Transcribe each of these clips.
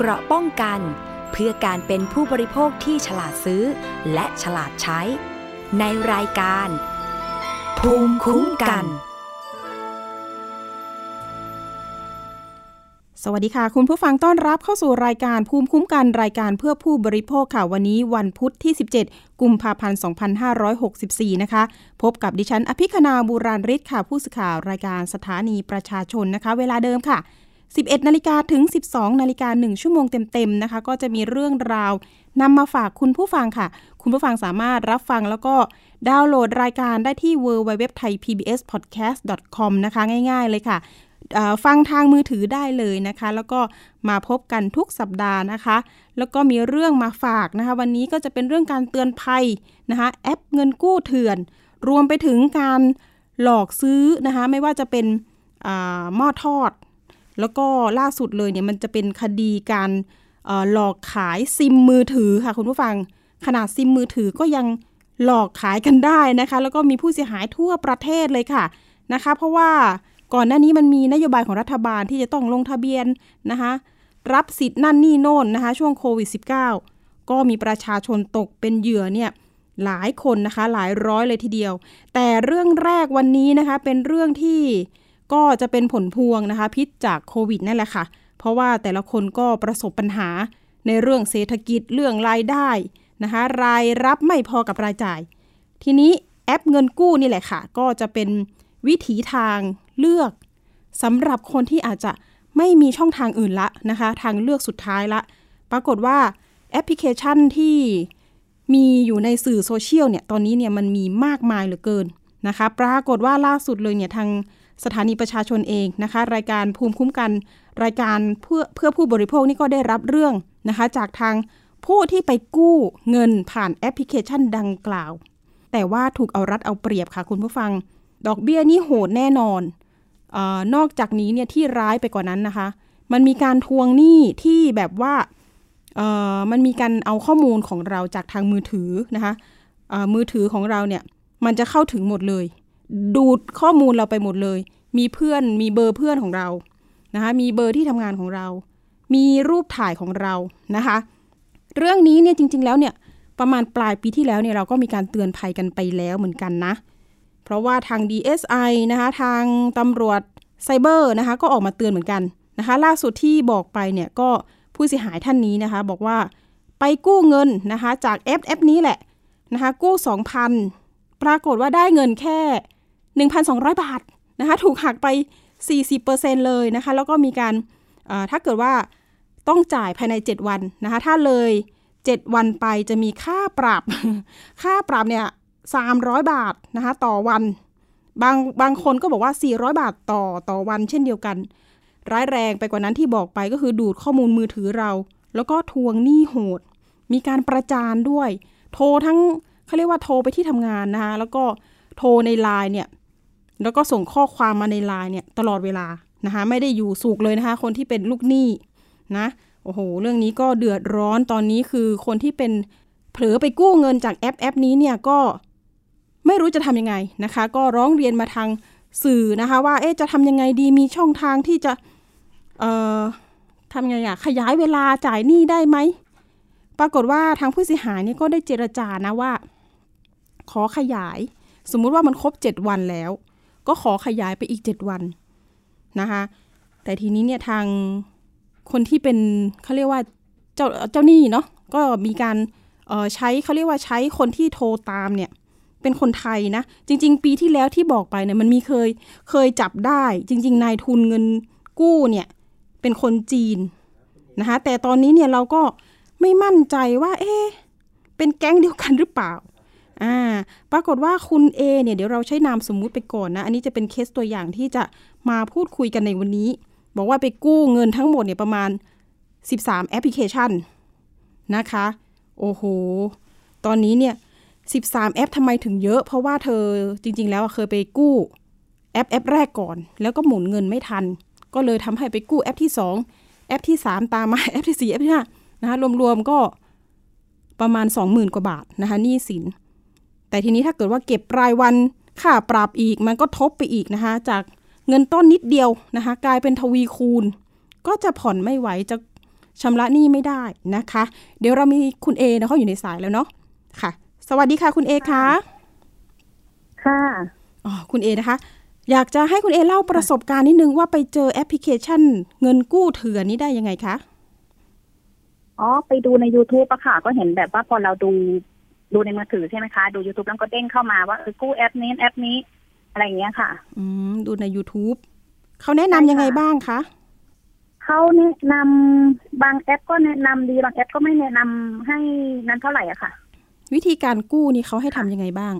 เกราะป้องกัน เพื่อการเป็นผู้บริโภคที่ฉลาดซื้อ และฉลาดใช้ ในรายการ ภูมิคุ้มกัน สวัสดีค่ะ คุณผู้ฟังต้อนรับเข้าสู่รายการภูมิคุ้มกันรายการเพื่อผู้บริโภคค่ะวันนี้วันพุทธที่ 17 กุมภาพันธ์ 2564 นะคะ พบกับดิฉันอภิคณาบูราริศค่ะผู้สื่อข่าวรายการสถานีประชาชนนะคะ เวลาเดิมค่ะ 11 นาฬิกาถึง 12 นาฬิกา 1 ชั่วโมงเต็มๆนะคะ ก็จะมีเรื่องราว นำมาฝากคุณผู้ฟังค่ะ คุณผู้ฟังสามารถรับฟังแล้วก็ดาวน์โหลดรายการได้ที่ www.thaipbspodcast.com นะคะ ง่ายๆเลยค่ะ ฟังทางมือถือได้เลยนะคะ แล้วก็มาพบกันทุกสัปดาห์นะคะ แล้วก็มีเรื่องมาฝากนะคะ วันนี้ก็จะเป็นเรื่องการเตือนภัยนะคะแอปเงินกู้เถื่อน รวมไปถึงการหลอกซื้อนะคะ ไม่ว่าจะเป็นหม้อทอด แล้วก็ล่าสุดเลยเนี่ยมันจะเป็นคดีการหลอกขายซิมมือถือค่ะคุณผู้ฟัง ขนาดซิมมือถือก็ยังหลอกขายกันได้นะคะ แล้วก็มีผู้เสียหายทั่วประเทศเลยค่ะนะคะ เพราะว่าก่อนหน้านี้มันมีนโยบายของรัฐบาลที่จะต้องลงทะเบียนนะคะรับสิทธิ์นั่นนี่โน่นนะคะ ช่วงโควิด -19 ก็มีประชาชนตกเป็นเหยื่อเนี่ยหลายคนนะคะหลายร้อยเลยทีเดียว แต่เรื่องแรกวันนี้นะคะเป็นเรื่องที่ ก็จะเป็นผลพวงนะคะ พิษจากโควิดนั่นแหละค่ะ เพราะว่าแต่ละคนก็ประสบปัญหาในเรื่องเศรษฐกิจเรื่องรายได้นะคะ รายรับไม่พอกับรายจ่าย ทีนี้แอปเงินกู้นี่แหละค่ะ ก็จะเป็นวิถีทางเลือกสำหรับคนที่อาจจะไม่มีช่องทางอื่นละนะคะ ทางเลือกสุดท้ายละ ปรากฏว่าแอปพลิเคชันที่มีอยู่ในสื่อโซเชียลเนี่ย ตอนนี้เนี่ยมันมีมากมายเหลือเกินนะคะ ปรากฏว่าล่าสุดเลยเนี่ยทาง สถานีประชาชนเองนะคะ รายการภูมิคุ้มกัน รายการเพื่อเพื่อผู้บริโภคนี่ก็ได้รับเรื่องนะคะ จากทางผู้ที่ไปกู้เงินผ่านแอปพลิเคชันดังกล่าว แต่ว่าถูกเอารัดเอาเปรียบค่ะคุณผู้ฟัง ดอกเบี้ยนี่โหดแน่นอนออนอกจากนี้เนี่ยที่ร้ายไปกว่านั้นนะคะ มันมีการทวงหนี้ที่แบบว่ามันมีการเอาข้อมูลของเราจากทางมือถือนะคะมือถือของเราเนี่ยมันจะเข้าถึงหมดเลย ดูดข้อมูลเราไปหมดเลย มีเพื่อนมีเบอร์เพื่อนของเรานะคะมีเบอร์ที่ทำงานของเรา มีรูปถ่ายของเรานะคะ เรื่องนี้เนี่ยจริง ๆ แล้วเนี่ยประมาณปลายปีที่แล้วเนี่ยเราก็มีการเตือนภัยกันไปแล้วเหมือนกันนะ เพราะว่าทาง DSI นะคะทางตำรวจไซเบอร์นะคะก็ออกมาเตือนเหมือนกันนะคะ ล่าสุดที่บอกไปเนี่ยก็ผู้เสียหายท่านนี้นะคะ บอกว่าไปกู้เงินนะคะจากแอปแอปนี้แหละนะคะกู้ 2,000 ปรากฏว่าได้เงินแค่ 1,200 บาทนะคะถูกหักไป 40%เลยนะคะแล้วก็มีการถ้าเกิดว่าต้องจ่ายภายใน 7 วันนะคะถ้าเลย 7 วันไปจะมีค่าปรับ ค่าปรับเนี่ย300 บาทนะคะต่อวัน บางบางคนก็บอกว่า 400 บาทต่อต่อวันเช่นเดียวกัน ร้ายแรงไปกว่านั้นที่บอกไปก็คือดูดข้อมูลมือถือเรา แล้วก็ทวงหนี้โหด มีการประจานด้วย โทรทั้งเขาเรียกว่าโทรไปที่ทำงานนะคะแล้วก็โทรในไลน์เนี่ย แล้วก็ส่งข้อความมาในไลน์เนี่ยตลอดเวลานะคะไม่ได้อยู่สุกเลยนะคะ คนที่เป็นลูกหนี้นะโอ้โห เรื่องนี้ก็เดือดร้อนตอนนี้คือคนที่เป็นเผลอไปกู้เงินจากแอปแอปนี้เนี่ยก็ไม่รู้จะทำยังไงนะคะ ก็ร้องเรียนมาทางสื่อนะคะว่าเอ๊ะจะทำยังไงดีมีช่องทางที่จะเอ่อทำไงอะขยายเวลาจ่ายหนี้ได้ไหม ปรากฏว่าทางผู้เสียหายนี่ก็ได้เจรจานะว่า ขอขยาย สมมุติว่ามันครบเจ็ดวันแล้ว ก็ขอขยายไปอีกเจ็ดวันนะคะแต่ทีนี้เนี่ยทางคนที่เป็นเขาเรียกว่าเจ้าเจ้าหนี้เนาะก็มีการใช้เขาเรียกว่าใช้คนที่โทรตามเนี่ยเป็นคนไทยนะ จริง ๆ ปีที่แล้วที่บอกไปเนี่ยมันมีเคยเคยจับได้ จริง ๆ นายทุนเงินกู้เนี่ยเป็นคนจีนนะคะแต่ตอนนี้เนี่ยเราก็ไม่มั่นใจว่า เอ๊เป็นแก๊งเดียวกันหรือเปล่า อ่า ปรากฏว่าคุณเอเนี่ยเดี๋ยวเราใช้นามสมมุติไปก่อนนะ อันนี้จะเป็นเคสตัวอย่างที่จะมาพูดคุยกันในวันนี้ บอกว่าไปกู้เงินทั้งหมดเนี่ยประมาณ 13 แอปพลิเคชันนะคะ โอ้โห ตอนนี้เนี่ย 13 แอปทำไมถึงเยอะ เพราะว่าเธอจริง ๆ แล้วเคยไปกู้แอปแอปแรกก่อน แล้วก็หมุนเงินไม่ทัน ก็เลยทำให้ไปกู้แอปที่ 2 แอปที่ 3 ตามมาแอปที่ 4 แอปที่5นะคะรวมๆก็ประมาณ 20,000 กว่าบาทนะคะหนี้สิน แต่ทีนี้ถ้าเกิดว่าเก็บรายวันค่าปรับอีกมันก็ทบไปอีกนะคะ จากเงินต้นนิดเดียวนะคะ กลายเป็นทวีคูณ ก็จะผ่อนไม่ไหวจะชำระหนี้ไม่ได้นะคะ เดี๋ยวเรามีคุณเอนะเขาอยู่ในสายแล้วเนาะค่ะ สวัสดีค่ะคุณเอคะค่ะอ๋อคุณเอนะคะ อยากจะให้คุณเอเล่าประสบการณ์นิดนึงว่าไปเจอแอปพลิเคชัน เงินกู้เถื่อนนี้ได้ยังไงคะอ๋อไปดูใน YouTube อะค่ะ ก็เห็นแบบว่าพอเราดู ดูในมือถือใช่ไหมคะ ดู YouTube แล้วก็เด้งเข้ามาว่าเออกู้แอปนี้แอปนี้อะไรอย่างเงี้ยค่ะ อืมดูใน YouTube เขาแนะนำยังไงบ้างคะเขาแนะนำบางแอปก็แนะนำดีบางแอปก็ไม่แนะนำให้นั้นเท่าไหร่อะค่ะ วิธีการกู้นี่เขาให้ทำยังไงบ้าง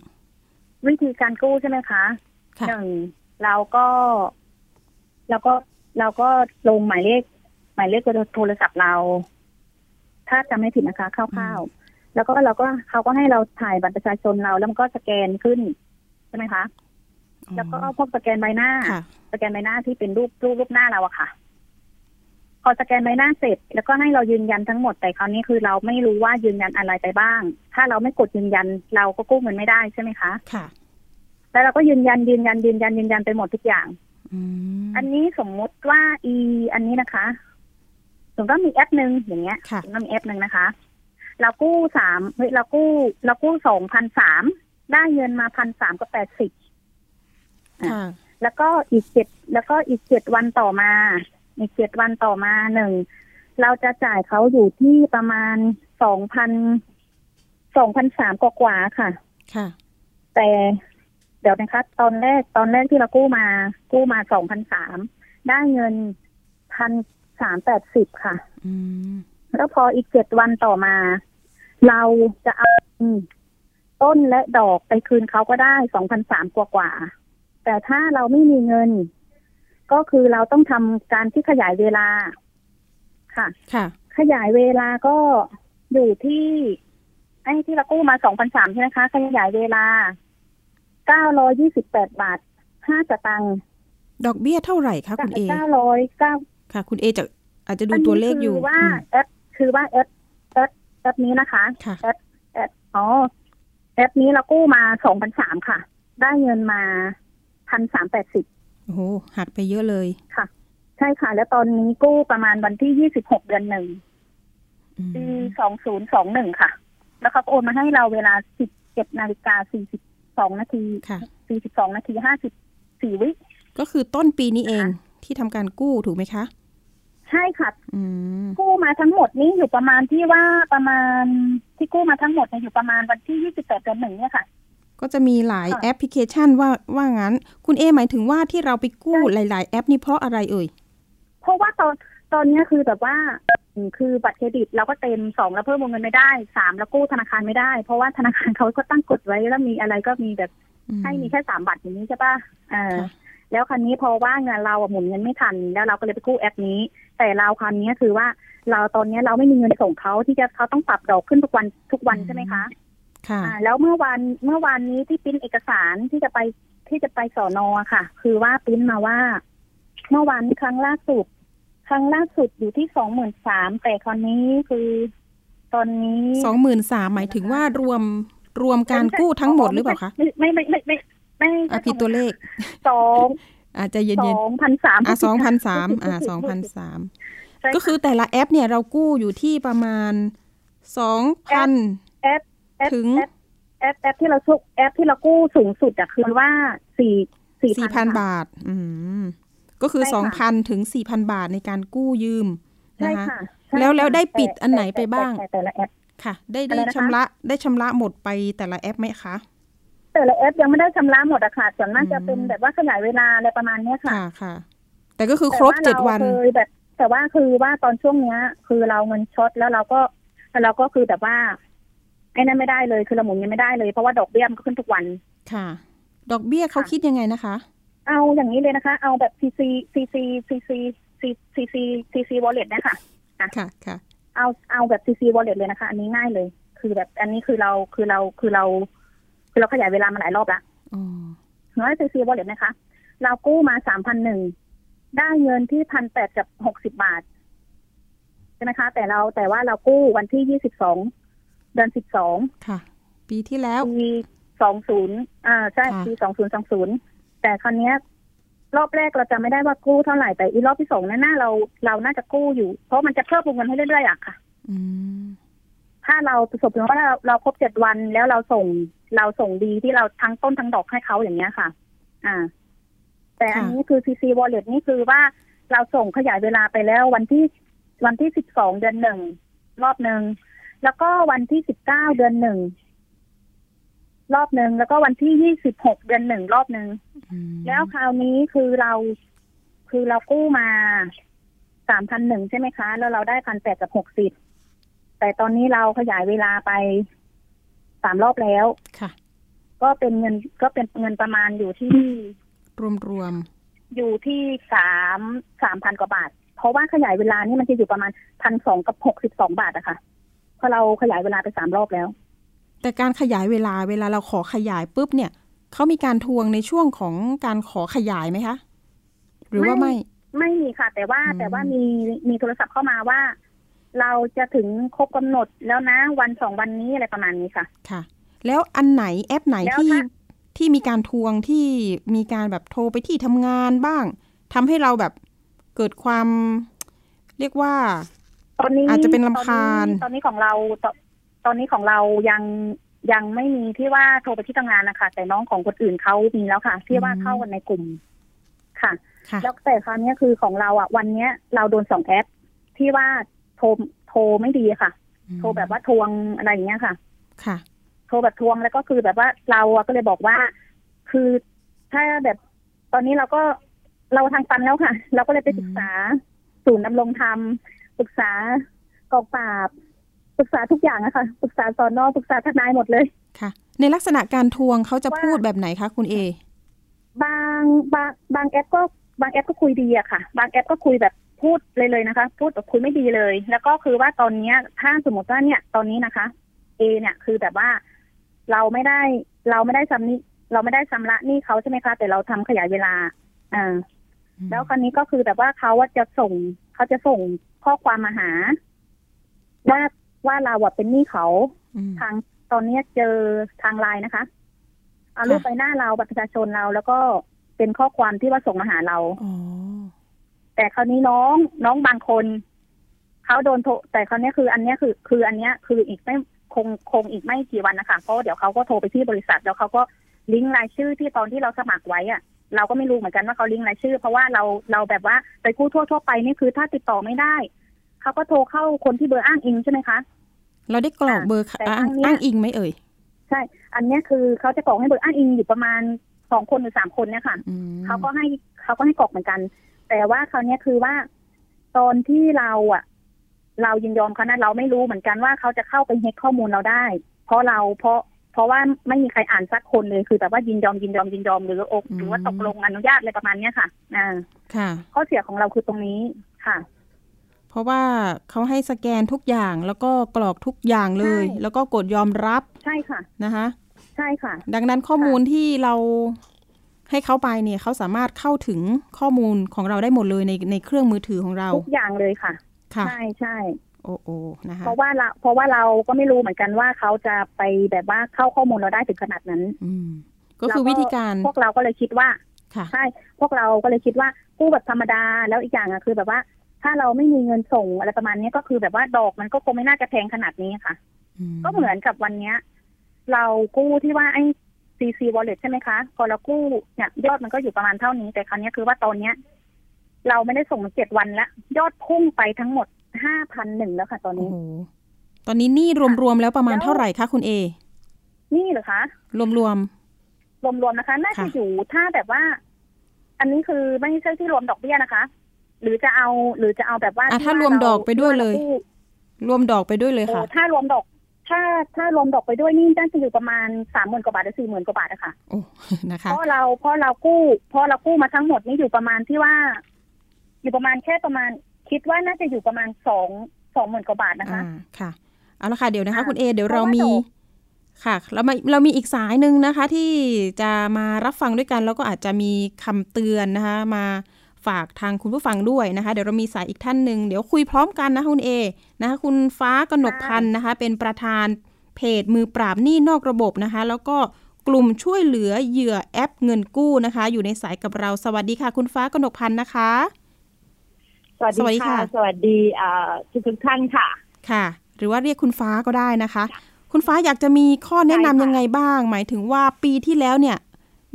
วิธีการกู้ใช่ไหมคะค่ะหนึ่งเราก็เราก็เราก็ลงหมายเลข หมายเลขโทรศัพท์เรา ถ้าจำไม่ผิดนะคะคร่าวๆ แล้วก็เราก็เขาก็ให้เราถ่ายบัตรประชาชนเราแล้วมันก็สแกนขึ้นใช่ไหมคะ แล้วก็พวกสแกนใบหน้าค่ะสแกนใบหน้าที่เป็นรูปรูปรูปหน้าเราอะค่ะ พอสแกนใบหน้าเสร็จ แล้วก็ให้เรายืนยันทั้งหมดแต่คราวนี้คือเราไม่รู้ว่ายืนยันอะไรไปบ้าง ถ้าเราไม่กดยืนยันเราก็กู้เงินไม่ได้ใช่ไหมคะค่ะแล้วเราก็ยืนยันยืนยันยืนยันยืนยันไปหมดทุกอย่างอืมอันนี้สมมุติว่าอี อันนี้นะคะสมมติว่ามีแอปหนึ่งอย่างเงี้ยค่ะสมมติว่ามีแอปหนึ่งนะคะ เรากู้สามเฮ้ยเรากู้เรากู้สองพันสามได้เงินมาพันสามกับแปดสิบค่ะแล้วก็อีกเจ็ดแล้วก็อีกเจ็ดวันต่อมา อีกเจ็ดวันต่อมาหนึ่งเราจะจ่ายเขาอยู่ที่ประมาณสองพันสองพันสามกว่าๆค่ะ ค่ะ แต่เดี๋ยวนะคะ ตอนแรกตอนแรกที่เรากู้มา กู้มาสองพันสามได้เงินพันสามแปดสิบค่ะอืม แล้วพออีกเจ็ดวันต่อมา เราจะเอาต้นและดอกไปคืนเขาก็ได้สองพันสามกว่ากว่าๆแต่ถ้าเราไม่มีเงิน ก็คือเราต้องทำการที่ขยายเวลา ค่ะค่ะ ขยายเวลาก็อยู่ที่ไอ้ที่เรากู้มาสองพันสามใช่ไหมคะ ขยายเวลาเก้าร้อยยี่สิบแปดบาทห้าสตังค์ดอกเบี้ยเท่าไหร่คะคุณเอเก้าร้อยเก้าค่ะ คุณเอจะอาจจะดูตัวเลขอยู่คือว่าอืมแอป คือว่าแอปแอปแอปนี้นะคะค่ะแอปแอปอ๋อแอปนี้เรากู้มาสองพันสามค่ะ ได้เงินมาพันสามแปดสิบโอ้โหหักไปเยอะเลยค่ะ ใช่ค่ะ แล้วตอนนี้กู้ประมาณวันที่ยี่สิบหกเดือนหนึ่งอืมปีสองศูนย์สองหนึ่งค่ะ แล้วเขาก็โอนมาให้เราเวลาสิบเจ็ดนาฬิกาสี่สิบสองนาทีค่ะสี่สิบสองนาทีห้าสิบสี่วิก็คือต้นปีนี้เองที่ทำการกู้ถูกไหมคะ ใช่ค่ะอืมกู้มาทั้งหมดนี้อยู่ประมาณที่ว่าประมาณที่กู้มาทั้งหมดเนี่ยอยู่ประมาณวันที่ยี่สิบแปดเดือนหนึ่งเนี่ยค่ะ ก็จะมีหลายค่ะแอปพลิเคชันว่าว่างั้น คุณเอหมายถึงว่าที่เราไปกู้ใช่หลาย ๆ แอปนี่เพราะอะไรเอ่ยเพราะว่าตอนตอนเนี้ยคือแบบว่าอืมคือบัตรเครดิตเราก็เต็มสองแล้วเพิ่มวงเงินไม่ได้สามแล้วกู้ธนาคารไม่ได้ เพราะว่าธนาคารเขาก็ตั้งกฎไว้แล้วมีอะไรก็มีแบบอืมให้มีแค่สามบัตรอย่างนี้ใช่ปะเออค่ะ แล้วคันนี้พอว่าเงินเราอะหมุนเงินไม่ทัน แล้วเราก็เลยไปกู้แอปนี้ แต่เราคันนี้คือว่าเราตอนเนี้ยเราไม่มีเงินส่งเขาที่จะเขาต้องปรับดอกขึ้นทุกวันทุกวันใช่ไหมคะ ค่ะอ่าแล้วเมื่อวันเมื่อวานนี้ที่ปริ้นเอกสารที่จะไปที่จะไปสอนอค่ะ คือว่าปริ้นมาว่า เมื่อวานครั้งล่าสุด ครั้งล่าสุดอยู่ที่สองหมื่นสามแต่คราวนี้คือตอนนี้สองหมื่นสามหมายถึงว่ารวมรวมการกู้ทั้งหมดหรือเปล่าคะไม่ไม่ไม่ไม่ ไม่ไม่อะผิดตัวเลขสองอาจจะเย็สนองพันสามๆอะสองพันสามอะสองพันสามก็คือแต่ละแอปเนี่ยเรากู้อยู่ที่ประมาณสองพันแอปแอปถึงแอปแอปแอปที่เราชุกแอปที่เรากู้สูงสุดอะคือว่าสี่สี่สี่พันบาท อืมก็คือใช่สองค่ะพันถึงสี่พันบาทในการกู้ยืมใช่นะคะค่ะใช่แล้วแล้วค่ะได้ปิดแต่อันไหนไปแต่บ้างแต่แต่ละแอปค่ะ ได้อะไรได้นะคะชำระได้ชำระหมดไปแต่ละแอปไหมคะ แต่ละแอปยังไม่ได้ชำระหมดอะค่ะส่วนมากอืมจะเป็นแบบว่าขยายเวลาอะไรประมาณเนี้ยค่ะค่ะค่ะแต่ก็คือครบแต่เจ็ดว่าวันเราเคยแบบ แต่ว่าคือว่าตอนช่วงเนี้ย คือเราเงินช็อตแล้วเราก็แล้วเราก็คือแบบว่าไอ้นั่นไม่ได้เลยคือเราหมุนเงินไม่ได้เลยเพราะว่าดอกเบี้ยมันก็ขึ้นทุกวันค่ะ ดอกเบี้ยเขาค่ะคิดยังไงนะคะ เอาอย่างนี้เลยนะคะ เอาแบบ CC CC CC CC CC wallet เนี่ยค่ะค่ะค่ะเอาเอาแบบ CC wallet เลยนะคะ อันนี้ง่ายเลย คือแบบอันนี้คือเราคือเราคือเรา คือเราขยายเวลามาหลายรอบละอ๋อน้อย CC wallet นะคะ เรากู้มาสามพันหนึ่งได้เงินที่พันแปดกับหกสิบาทใช่ไหมคะ แต่เราแต่ว่าเรากู้วันที่ยี่สิบสองเดือนสิบสองค่ะ ปีที่แล้วปีสองศูนย์อ่าใช่ค่ะปีสองศูนย์สองศูนย์แต่คราวเนี้ยรอบแรกเราจะไม่ได้ว่ากู้เท่าไหร่แต่อีรอบที่สองนั้นน่าเราเราน่าจะกู้อยู่ เพราะมันจะเพิ่มวงเงินให้เรื่อยๆอะค่ะอืมถ้าเราประสบผลว่าเราเราครบเจ็ดวันแล้วเราส่ง เราส่งดีที่เราทั้งต้นทั้งดอกให้เขาอย่างเงี้ยค่ะ อ่า แต่อันนี้คือ CC Wallet นี่คือว่าเราส่งขยายเวลาไปแล้ว วันที่วันที่สิบสองเดือนหนึ่งรอบหนึ่งแล้วก็วันที่สิบเก้าเดือนหนึ่งรอบหนึ่งแล้วก็วันที่ยี่สิบหกเดือนหนึ่งรอบหนึ่งอืมแล้วคราวนี้คือเราคือเรากู้มาสามพันหนึ่งใช่ไหมคะ แล้วเราได้พันแปดกับหกสิบแต่ตอนนี้เราขยายเวลาไป สามรอบแล้ว ค่ะ ก็เป็นเงินก็เป็นเงินประมาณอยู่ที่ รวมรวม อยู่ที่สามสามพันกว่าบาท เพราะว่าขยายเวลานี่มันจะอยู่ประมาณพันสองกับหกสิบสองบาทอะค่ะเพราะเราขยายเวลาไปสามรอบแล้วๆแต่การขยายเวลาเวลาเราขอขยายปุ๊บเนี่ยเขามีการทวงในช่วงของการขอขยายไหมคะ หรือว่าไม่ ไม่มีค่ะ แต่ว่าอืมแต่ว่ามีมีโทรศัพท์เข้ามาว่า เราจะถึงครบกำหนดแล้วนะวันสองวันนี้อะไรประมาณนี้ค่ะ ค่ะ แล้วอันไหนแอปไหนแล้วที่ถ้าที่มีการทวงที่มีการแบบโทรไปที่ทำงานบ้างทำให้เราแบบเกิดความ เรียกว่า ตอนนี้อาจจะเป็นรำคาญตอนนี้ตอนนี้ของเราตตอนนี้ของเรายังยังไม่มีที่ว่าโทรไปที่ทำงานนะคะแต่น้องของคนอื่นเขามีแล้วค่ะ ที่ว่าเข้ากันในกลุ่มค่ะค่ะแล้วแต่คราวนี้คือของเราอะ วันเนี้ยเราโดนสองแอปที่ว่า โทรโทรไม่ดีค่ะ โทรแบบว่าทวงอะไรอย่างเงี้ยค่ะ ค่ะ โทรแบบทวงแล้วก็คือแบบว่าเราอะก็เลยบอกว่า คือถ้าแบบตอนนี้เราก็เราทางตันแล้วค่ะ เราก็เลยไปอืมปรึกษาศูนย์ดำรงธรรมปรึกษากองปราบปรึกษาทุกอย่างอะค่ะปรึกษาสอนอปรึกษาทนายหมดเลยค่ะ ในลักษณะการทวงเขาจะว่าพูดแบบไหนคะคุณเอบางบางบางแอปก็บางแอปก็คุยดีอะค่ะ บางแอปก็คุยแบบ พูดเลยเลยนะคะ พูดแบบคุยไม่ดีเลย แล้วก็คือว่าตอนเนี้ยถ้าสมมติว่าเนี่ย ตอนนี้นะคะเอเนี่ยคือแบบว่าเราไม่ได้เราไม่ได้ชำนี้เราไม่ได้ชำระหนี้เขาใช่ไหมคะ แต่เราทำขยายเวลาอ่าแล้วคราวนี้ก็คือแบบว่าเขาว่าจะส่งเขาจะส่งข้อความมาหา ว่าว่าเราอะเป็นหนี้เขาอืมทางตอนนี้เจอทางไลน์นะคะเอาค่ะรูปไปหน้าเราบัตรประชาชนเราแล้วก็เป็นข้อความที่ว่าส่งมาหาเราอ๋อ แต่คราวนี้น้องน้องบางคนเขาโดนโทรแต่คราวนี้คืออันเนี้ยคือ คืออันเนี้ยคืออีกไม่คงคงอีกไม่กี่วันนะคะเพราะเดี๋ยวเขาก็โทรไปที่บริษัทแล้วเขาก็ลิงก์รายชื่อที่ตอนที่เราสมัครไว้อะเราก็ไม่รู้เหมือนกันว่าเขาลิงก์รายชื่อ เพราะว่าเราเราแบบว่าไปกู้ทั่วทั่วๆไปนี่คือถ้าติดต่อไม่ได้เขาก็โทรเข้าคนที่เบอร์อ้างอิงใช่ไหมคะเราได้กรอกอะเบอร์แต่อ้างครั้งเนี้ยอ้างอิงไหมเอ่ยใช่ อันเนี้ยคือเขาจะกรอกให้เบอร์อ้างอิงอยู่ประมาณสองคนหรือสามคนเนี่ยค่ะอืมเขาก็ให้เขาก็ให้กรอกเหมือนกัน แต่ว่าคราวเนี้ยคือว่า ตอนที่เราอะ เรายินยอมเขานะเราไม่รู้เหมือนกันว่าเขาจะเข้าไปเฮ็กข้อมูลเราได้ เพราะเราเพราะ เพราะว่าไม่มีใครอ่านสักคนเลยคือแบบว่ายินยอมยินยอมยินยอมหรืออกหรือว่าตกลงอนุญาตอะไรประมาณเนี้ยค่ะอ่าค่ะ ข้อเสียของเราคือตรงนี้ค่ะ เพราะว่าเขาให้สแกนทุกอย่างแล้วก็กรอกทุกอย่างเลยใช่แล้วก็กดยอมรับใช่ค่ะนะคะใช่ค่ะ ดังนั้นข้อมูลที่เรา ให้เขาไปเนี่ยเขาสามารถเข้าถึงข้อมูลของเราได้หมดเลยในในเครื่องมือถือของเราทุกอย่างเลยค่ะ ค่ะใช่ใช่โอ้โอนะคะเพราะว่าเราเพราะว่าเราก็ไม่รู้เหมือนกันว่าเขาจะไปแบบว่าเข้าข้อมูลเราได้ถึงขนาดนั้น อืมก็คือวิธีการพวกเราก็เลยคิดว่าค่ะใช่พวกเราก็เลยคิดว่ากู้แบบธรรมดาแล้วอีกอย่างอะคือแบบว่า ถ้าเราไม่มีเงินส่งอะไรประมาณนี้ก็คือแบบว่าดอกมันก็คงไม่น่าจะแพงขนาดนี้ค่ะ ก็เหมือนกับวันเนี้ย เรากู้ที่ว่าไอ้ CC Wallet ใช่ไหมคะ พอเรากู้เนี่ยยอดมันก็อยู่ประมาณเท่านี้ แต่ครั้นี้ยคือว่าตอนเนี้ย เราไม่ได้ส่งมาเจ็ดวันแล้วยอดพุ่งไปทั้งหมดห้าพันหนึ่งแล้วค่ะ ตอนโอ้นี้โหตอนนี้หนี้รวมๆแล้วประมาณแล้วเท่าไหร่คะคุณเอ นี่เหรอคะ รวมรวมๆนะคะ น่าจะค่ะอยู่ถ้าแบบว่า อันนี้คือไม่ใช่ที่รวมดอกเบี้ยนะคะ หรือจะเอาหรือจะเอาแบบว่าอะที่ถ้ารวมเดอกไปด้วยเลยที่ว่ารากู้ๆรวมดอกไปด้วยเลยโอ้ค่ะ ถ้ารวมดอก ถ้าถ้ารวมดอกไปด้วยนี่น่าจะอยู่ประมาณสามหมื่นกว่าบาทหรือสี่หมื่นกว่าบาทนะคะโอ้นะคะเพราะเราเพราะเรากู้เพราะเรากู้มาทั้งหมดนี่อยู่ประมาณที่ว่า อยู่ประมาณแค่ประมาณ คิดว่าน่าจะอยู่ประมาณสองสองหมื่นกว่าบาทนะคะอ่าค่ะ เอาละค่ะเดี๋ยวนะคะอ่าคุณเอเดี๋ยวเพเราราะว่ามีดอกค่ะ เรามาเรามีอีกสายหนึ่งนะคะ ที่จะมารับฟังด้วยกัน แล้วก็อาจจะมีคำเตือนนะคะ มา ฝากทางคุณผู้ฟังด้วยนะคะ เดี๋ยวเรามีสายอีกท่านหนึ่งเดี๋ยวคุยพร้อมกันนะคะคุณเอนะคะคุณฟ้ากนกพันธ์นะคะ เป็นประธานเพจมือปราบหนี้นอกระบบนะคะ แล้วก็กลุ่มช่วยเหลือเหยื่อแอปเงินกู้นะคะ อยู่ในสายกับเราสวัสดีค่ะ คุณฟ้ากนกพันธ์นะคะ สวัสสวัสดีดีค่ะค่ะ สวัสดีทุกทุกๆท่านค่ะค่ะ หรือว่าเรียกคุณฟ้าก็ได้นะคะ คุณฟ้าอยากจะมีข้อแนะนำใช่ค่ะยังไงบ้าง หมายถึงว่าปีที่แล้วเนี่ย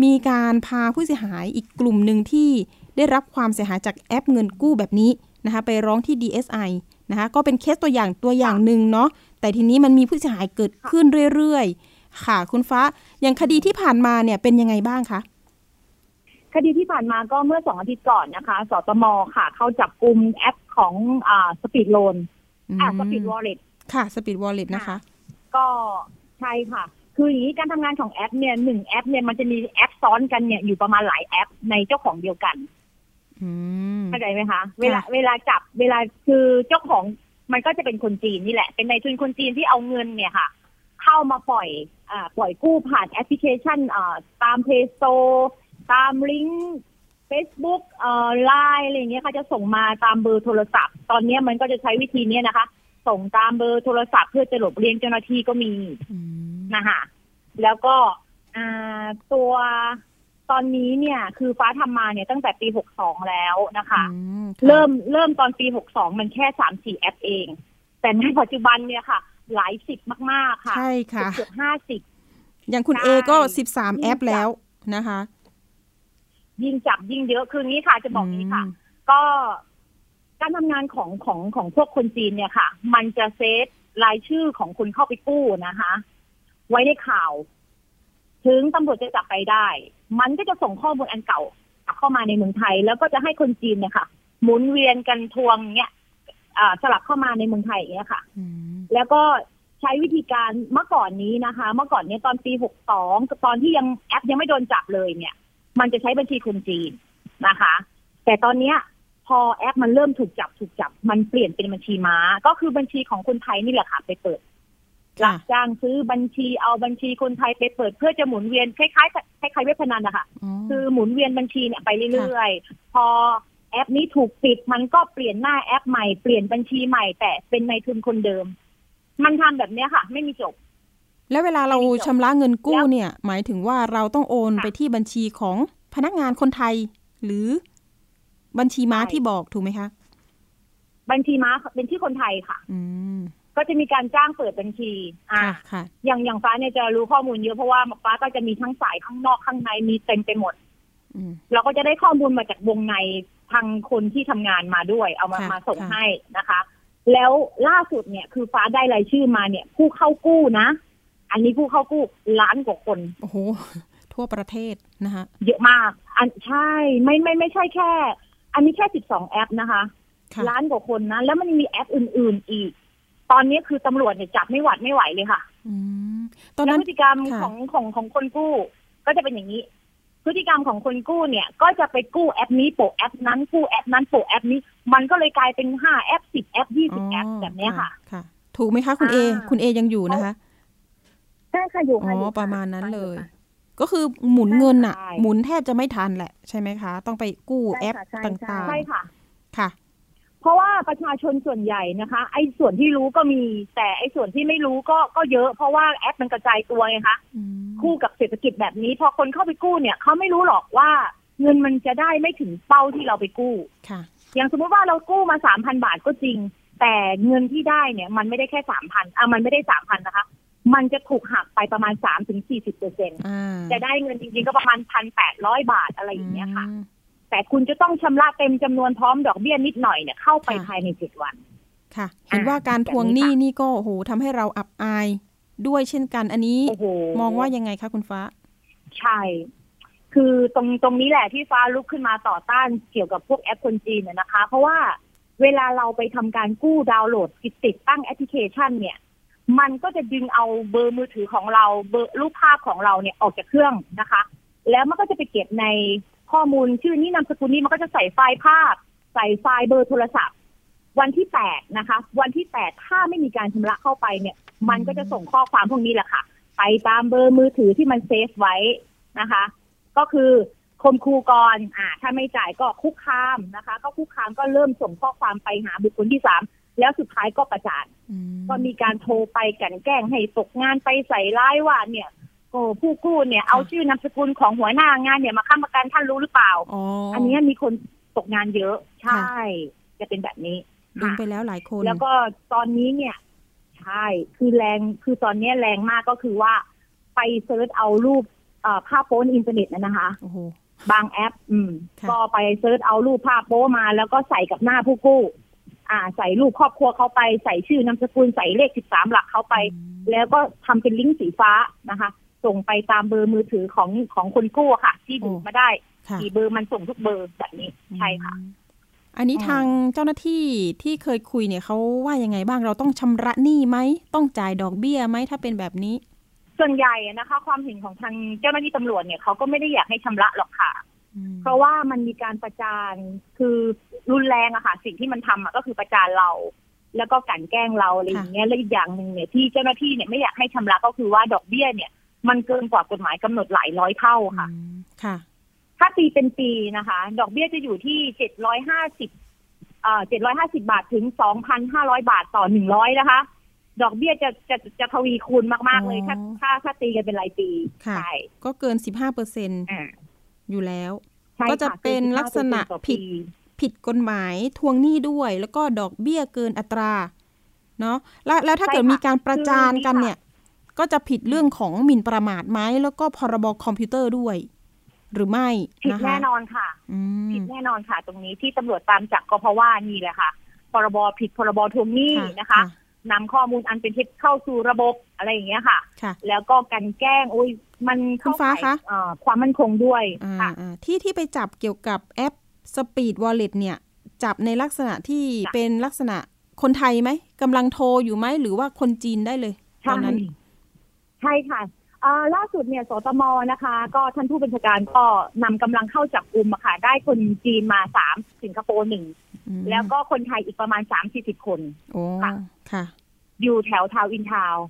มีการพาผู้เสียหายอีกกลุ่มหนึ่งที่ ได้รับความเสียหายจากแอปเงินกู้แบบนี้นะคะไปร้องที่ DSI นะคะก็เป็นเคสตัวอย่างตัวอย่างหนึ่งเนาะแต่ทีนี้มันมีผู้เสียหายเกิดขึ้นเรื่อยๆ ค่ะ คุณฟ้าอย่างคดีที่ผ่านมาเนี่ยเป็นยังไงบ้างคะคดีที่ผ่านมาก็เมื่อสองอาทิตย์ก่อนนะคะ สตมค่ะ เข้าจับกลุ่มแอปของอ่า Speed Loan อ่า Speed Wallet ค่ะ Speed Wallet นะคะ ก็ใช่ค่ะ คืออย่างนี้การทำงานของแอปเนี่ยหนึ่งแอปเนี่ยมันจะมีแอปซ้อนกันเนี่ยอยู่ประมาณหลายแอปในเจ้าของเดียวกันอืม เข้าใจไหมคะ เวลาเวลาจับเวลาคือเจ้าของมันก็จะเป็นคนจีนนี่แหละ เป็นนายทุนคนจีนที่เอาเงินเนี่ยค่ะ เข้ามาปล่อยอ่าปล่อยกู้ผ่านแอปพลิเคชันอ่าตาม Play Store ตามลิงก์ Facebook เอ่อไลน์อะไรอย่างเงี้ยค่ะจะส่งมาตามเบอร์โทรศัพท์ ตอนเนี้ยมันก็จะใช้วิธีเนี้ยนะคะ ส่งตามเบอร์โทรศัพท์เพื่อจะหลบเลี่ยงเจ้าหน้าที่ก็มีอืมนะคะแล้วก็อ่าตัว ตอนนี้เนี่ย คือฟ้าทำมาเนี่ยตั้งแต่ปี 62 แล้วนะคะอืมเริ่มเริ่มตอนปี 62 มันแค่สามสี่แอปเอง แต่ในปัจจุบันเนี่ยค่ะ หลายสิบมาก ๆ ค่ะ ใช่ค่ะเกือบห้าสิบอย่างคุณใช่เอก็ยิ่ง13 แอปจับแล้วนะคะ ยิ่งจับยิ่งเยอะคืองี้ค่ะจะบอกนี้ค่ะมก็การทำงานของของของพวกคนจีนเนี่ยค่ะ มันจะเซตรายชื่อของคนเข้าไปกู้นะคะ ไว้ในข่าว ถึงตำรวจจะจับไปได้ มันก็จะส่งข้อมูลอันเก่ากลับเข้ามาในเมืองไทย แล้วก็จะให้คนจีนเนี่ยค่ะ หมุนเวียนกันทวงเนี่ยอ่าสลับเข้ามาในเมืองไทยอย่างเงี้ยค่ะอืมแล้วก็ใช้วิธีการเมื่อก่อนนี้นะคะ เมื่อก่อนเนี้ยตอนปี62ตอนที่ยังแอปยังไม่โดนจับเลยเนี่ย มันจะใช้บัญชีคนจีนนะคะ แต่ตอนเนี้ยพอแอปมันเริ่มถูกจับถูกจับ มันเปลี่ยนเป็นบัญชีม้า ก็คือบัญชีของคนไทยนี่แหละค่ะ ไปเปิดค่ะ รับจ้างซื้อบัญชีเอาบัญชีคนไทยไปเปิดเพื่อจะหมุนเวียนคล้ายๆคล้ายๆเว็บพนันนะคะอ๋อคือหมุนเวียนบัญชีเนี่ยไปเรื่อยๆ พอแอปนี้ถูกปิดมันก็เปลี่ยนหน้าแอปใหม่เปลี่ยนบัญชีใหม่ แต่เป็นในายทุนคนเดิม มันทำแบบเนี้ยค่ะ ไม่มีจบ แล้วเวลาเราไม่มีจบชำระเงินกู้แล้วเนี่ย หมายถึงว่าเราต้องโอนค่ะไปที่บัญชีของพนักงานคนไทย หรือบัญชีม้าใช่ที่บอกถูกไหมคะ บัญชีม้าเป็นที่คนไทยค่ะ อืม ก็จะมีการจ้างเปิดบัญชี อ่าค่ะค่ะอย่างอย่างฟ้าเนี่ยจะรู้ข้อมูลเยอะเพราะว่าฟ้าก็จะมีทั้งสายข้างนอกข้างในมีเต็มไปหมดอืมเราก็จะได้ข้อมูลมาจากวงในทางคนที่ทำงานมาด้วย เอามาค่ะมาส่งค่ะให้นะคะ แล้วล่าสุดเนี่ย คือฟ้าได้รายชื่อมาเนี่ย ผู้เข้ากู้นะ อันนี้ผู้เข้ากู้ล้านกว่าคนโอ้โหทั่วประเทศนะคะเยอะมาก อันใช่ไม่ไม่ไม่ใช่แค่ อันนี้แค่สิบสองแอปนะคะค่ะล้านกว่าคนนะ แล้วมันมีแอปอื่น ๆ อีก ตอนนี้คือตำรวจเนี่ยจับไม่หวัดไม่ไหวเลยค่ะอืมตอนแล้วนั้นพฤติกรรมค่ะของของของคนกู้ ก็จะเป็นอย่างนี้ พฤติกรรมของคนกู้เนี่ย ก็จะไปกู้แอปนี้โปะแอปนั้นกู้แอปนั้นโปะแอปนี้ มันก็เลยกลายเป็นห้าแอปสิบแอปยี่สิบแอปแบบเนี้ยค่ะ ค่ะ ถูกไหมคะคุณเออ่าคุณเอยังอยู่นะคะใช่ค่ะอยู่อ๋ค่ะอยู่ค่ประมาณนั้นเลยค่ะก็คือหมุนเงินอะใช่หมุนแทบจะไม่ทันแหละใช่ไหมคะ ต้องไปกู้แอปใช่ค่ะใช่ต่างใช่ค่ะๆค่ะ เพราะว่าประชาชนส่วนใหญ่นะคะ ไอ้ส่วนที่รู้ก็มี แต่ไอ้ส่วนที่ไม่รู้ก็ก็เยอะ เพราะว่าแอปมันกระจายตัวไงคะอืมคู่กับเศรษฐกิจแบบนี้ พอคนเข้าไปกู้เนี่ยเขาไม่รู้หรอกว่าเงินมันจะได้ไม่ถึงเป้าที่เราไปกู้ค่ะอย่างสมมติว่าเรากู้มาสามพันบาทก็จริง แต่เงินที่ได้เนี่ย มันไม่ได้แค่สามพันอะมันไม่ได้สามพันนะคะ มันจะถูกหักไปประมาณสามถึงสี่สิบเปอร์เซ็นอ่าจะได้เงินจริงๆก็ประมาณพันแปดร้อยบาทอะไรอย่างเงี้ยค่ะอืม แต่คุณจะต้องชำระเต็มจำนวนพร้อมดอกเบี้ยนิดหน่อยเนี่ยเข้าไปค่ะภายในเจ็ดวัน ค่ะ เห็นว่าการทวงหนี้นี่ก็โอ้โหทำให้เราอับอายด้วยเช่นกันอันนี้โอ้โหมองว่ายังไงคะคุณฟ้า ใช่ คือตรงตรงนี้แหละที่ฟ้าลุกขึ้นมาต่อต้านเกี่ยวกับพวกแอปคนจีนเนี่ยนะคะ เพราะว่าเวลาเราไปทำการกู้ดาวน์โหลดติดติดตั้งแอปพลิเคชัน เนี่ย มันก็จะดึงเอาเบอร์มือถือของเราเบอร์รูปภาพของเราเนี่ยออกจากเครื่องนะคะ แล้วมันก็จะไปเก็บใน ข้อมูลชื่อนี้นามสกุลนี้มันก็จะใส่ไฟล์ภาพ ใส่ไฟล์เบอร์โทรศัพท์ วันที่แปดนะคะ วันที่แปดถ้าไม่มีการชำระเข้าไปเนี่ย มันก็จะส่งข้อความพวกนี้แหละค่ะ ไปตามเบอร์มือถือที่มันเซฟไว้นะคะ ก็คือคมคูกรอ่า ถ้าไม่จ่ายก็คุกคามนะคะ ก็คุกคามก็เริ่มส่งข้อความไปหาบุคคลที่สามแล้วสุดท้ายก็ประจานอืมก็มีการโทรไปกลันแกล้งให้ตกงานไปใส่ร้ายว่าเนี่ย โอ้ผู้กู้เนี่ยเอาชื่อนามสกุลของหัวหน้างานเนี่ยมาค้ำประกันท่านรู้หรือเปล่าอ๋ออัอันเนี้ยมีคนตกงานเยอะ ใช่ค่ะจะเป็นแบบนี้ดึงไปแล้วหลายคน แล้วก็ตอนนี้เนี่ย ใช่ คือแรงคือตอนเนี้ยแรงมากก็คือว่า ไปเซิร์ชเอารูปเอ่อภาพโป๊ในอินเทอร์เน็ตนะนะคะโอ้โหบางแอป อืมค่ะก็ไปเซิร์ชเอารูปภาพโป๊มา แล้วก็ใส่กับหน้าผู้กู้ อ่า ใส่รูปครอบครัวเขาไปใส่ชื่อนามสกุลใส่เลขสิบสามหลักเขาไป แล้วก็ทำเป็นลิงก์สีฟ้านะคะ ส่งไปตามเบอร์มือถือของของคนกู้อะค่ะ ที่ดูดมาได้ค่ะกี่เบอร์มันส่งทุกเบอร์แบบนี้ใช่ค่ะอืมอันนี้อืมทางเจ้าหน้าที่ที่เคยคุยเนี่ยเขาว่ายังไงบ้างเราต้องชำระหนี้ไหมต้องจ่ายดอกเบี้ยไหมถ้าเป็นแบบนี้ ส่วนใหญ่อะนะคะ ความเห็นของทางเจ้าหน้าที่ตำรวจเนี่ยเขาก็ไม่ได้อยากให้ชำระหรอกค่ะอืมเพราะว่ามันมีการประจานคือรุนแรงอะค่ะ สิ่งที่มันทำอะก็คือประจานเรา แล้วก็กลันแกล้งเราอะไรอย่างเงี้ยแล้วอีกอย่างหนึ่งเนี่ยที่เจ้าหน้าที่เนี่ยไม่อยากให้ชำระก็คือว่าดอกเบี้ยเนี่ย มันเกินกว่ากฎหมายกำหนดหลายร้อยเท่าค่ะอืมค่ะ ถ้าตีเป็นปีนะคะ ดอกเบี้ยจะอยู่ที่เจ็ดร้อยห้าสิบเอ่อเจ็ดร้อยห้าสิบาทถึงสองพันห้าร้อยบาทต่อหนึ่งร้อยนะคะ ดอกเบี้ยจะจะจะทวีคูณมากๆเลยอ๋อถ้าถ้าถ้าตีกันเป็นรายปีค่ะใช่ก็เกิน15เปอร์เซ็นอ่าอยู่แล้วใช่ก็จะค่เป็นลักษณะ45%ต่อผิดปีผิดกฎหมายทวงหนี้ด้วย แล้วก็ดอกเบี้ยเกินอัตราเนาะแล้วแล้วถ้าเกิดมีการประจานกันเนี่ย ก็จะผิดเรื่องของหมิ่นประมาทไหมแล้วก็พรบคอมพิวเตอร์ด้วย หรือไม่ผิดนะคะแน่นอนค่ะอืมผิดแน่นอนค่ะ ตรงนี้ที่ตำรวจตามจับก็เพราะว่านี่แหละค่ะ พรบผิดพรบทวงหนี้นะคะนำข้อมูลอันเป็นเท็จเข้าสู่ระบบอะไรอย่างเงี้ยค่ะค่ะแล้วก็กันแกล้งอุ้ยมันเข้าคุณฟ้าข่ายคะเอ่อความมั่นคงด้วยอ่าค่ะอ่าที่ที่ไปจับเกี่ยวกับแอป Speed Wallet เนี่ย จับในลักษณะที่จ้ะเป็นลักษณะคนไทยไหมกำลังโทรอยู่ไหมหรือว่าคนจีนได้เลยตอใช่นนั้น ใช่ค่ะเอ่อล่าสุดเนี่ยสตมนะคะ ก็ท่านผู้บัญชาการก็นำกำลังเข้าจับกลุ่มอะค่ะ ได้คนจีนมาสามสิงคโปร์หนึ่งอืมแล้วก็คนไทยอีกประมาณสามสี่สิบคนโอ้ค่ะค่ะ อยู่แถวทาวน์อินทาวน์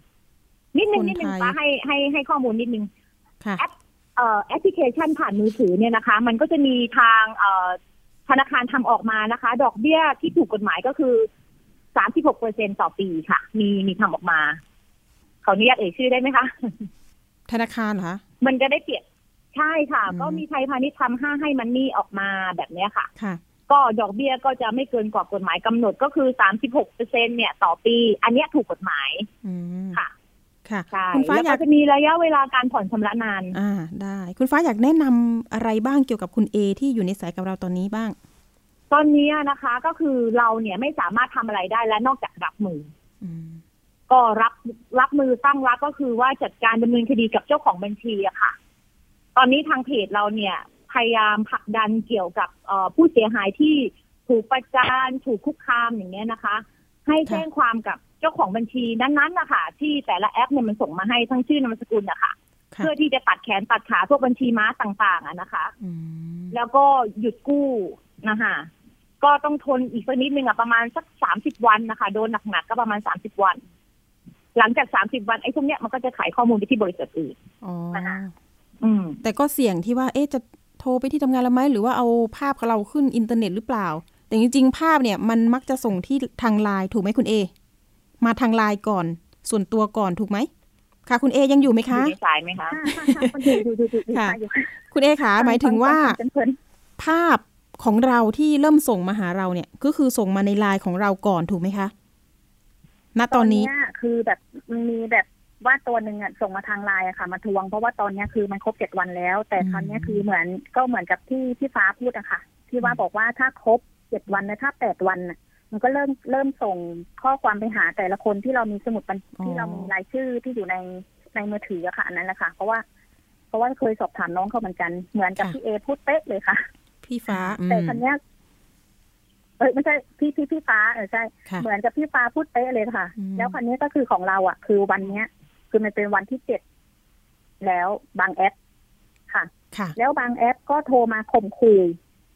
นิดนึงคนนิดนึงไทยป้าให้ให้ให้ข้อมูลนิดนึงค่ะแอปเอ่อแอปพลิเคชันผ่านมือถือเนี่ยนะคะ มันก็จะมีทางเอ่อธนาคารทำออกมานะคะ ดอกเบี้ยที่ถูกกฎหมายก็คือสามสิบหกเปอร์เซ็นต่อปีค่ะ มีมีทำออกมา ขออนุญาตเอ่ยชื่อได้ไหมคะ ธนาคารเหรอคะมันจะได้เปรียบใช่ค่ะอืมก็มีไทยพาณิชย์ทำห้าให้มันนี่ออกมาแบบเนี้ยค่ะค่ะ ก็ดอกเบี้ยก็จะไม่เกินกว่ากฎหมายกำหนดก็คือสามสิบหกเปอร์เซ็นเนี่ย ต่อปี อันเนี้ยถูกกฎหมายอืมค่ะค่ะใช่คุณฟ้าแล้วอยาก็กจะมีระยะเวลาการผ่อนชำระนาน อ่า ได้ คุณฟ้าอยากแนะนำอะไรบ้างเกี่ยวกับคุณเอที่อยู่ในสายกับเราตอนนี้บ้าง ตอนนี้นะคะ ก็คือเราเนี่ยไม่สามารถทำอะไรได้แล้วนอกจากรับมืออืม ก็รับรับมือตั้งรับก็คือว่าจัดการดำเนินคดีกับเจ้าของบัญชีอะค่ะ ตอนนี้ทางเพจเราเนี่ย พยายามผลักดันเกี่ยวกับเอ่อผู้เสียหายที่ถูกประจานถูกคุกคามอย่างเงี้ยนะคะ ให้แจ้งความกับเจ้าของบัญชีนั้นๆนะคะที่แต่ละแอปเนี่ยมันส่งมาให้ทั้งชื่อนามสกุลนะคะค่ะเพื่อที่จะตัดแขนตัดขาพวกบัญชีม้าต่างๆอะนะคะอืมแล้วก็หยุดกู้นะคะก็ต้องทนอีกสักนิดนึงอะประมาณสักสามสิบวันนะคะ โดนหนักๆก็ประมาณสามสิบวัน หลังจากสามสิบวันไอ้พวกเนี้ยมันก็จะขายข้อมูลไปที่บริษัทอื่นอ๋อนะคะอืม แต่ก็เสี่ยงที่ว่า เอ๊ะจะโทรไปที่ทำงานเราไหมหรือว่าเอาภาพของเราขึ้นอินเทอร์เน็ตหรือเปล่า แต่จริงๆ ภาพเนี่ยมันมักจะส่งที่ทางไลน์ถูกไหมคุณเอ มาทางไลน์ก่อน ส่วนตัวก่อนถูกไหมค่ะ คุณเอยังอยู่ไหมอคะยู่ในสายไหมคะค่ะคุณเอขาหมายถึงว่า ภาพของเราที่เริ่มส่งมาหาเราเนี่ย ก็คือส่งมาในไลน์ของเราก่อนถูกไหมคะ ณตอนนี้เยคือแบบมันมีแบบว่าตัวหนึ่งอะส่งมาทางไลน์อะค่ะ มาทวงเพราะว่าตอนเนี้ยคือมันครบเจ็ดวันแล้ว แต่อืมคราวเนี้ยคือเหมือนก็เหมือนกับที่พี่ฟ้าพูดอะค่ะ ที่ว่าบอกว่าถ้าครบเจ็ดวันนะถ้าแปดวันน่ะมันก็เริ่มเริ่มส่งข้อความไปหาแต่ละคนที่เรามีสมุดบัญอ๋อที่เรามีรายชื่อที่อยู่ในในมือถืออะค่ะอันนั้นแหละค่ะ เพราะว่า เพราะว่าเคยสอบถามน้องเขาเหมือนกัน เหมือนกับพี่เอพูดเป๊ะเลยค่ะ พี่ฟ้าอืแต่มครั้เนี้ย เอ้ยไม่ใช่พี่พี่พี่ฟ้าเออใช่ค่ะเหมือนกับพี่ฟ้าพูดเป๊ะเลยค่ะอืมแล้วคันนี้ก็คือของเราอะ คือวันเนี้ย คือมันเป็นวันที่เจ็ดแล้วบางแอปค่ะค่ะแล้วบางแอปก็โทรมาข่มขู่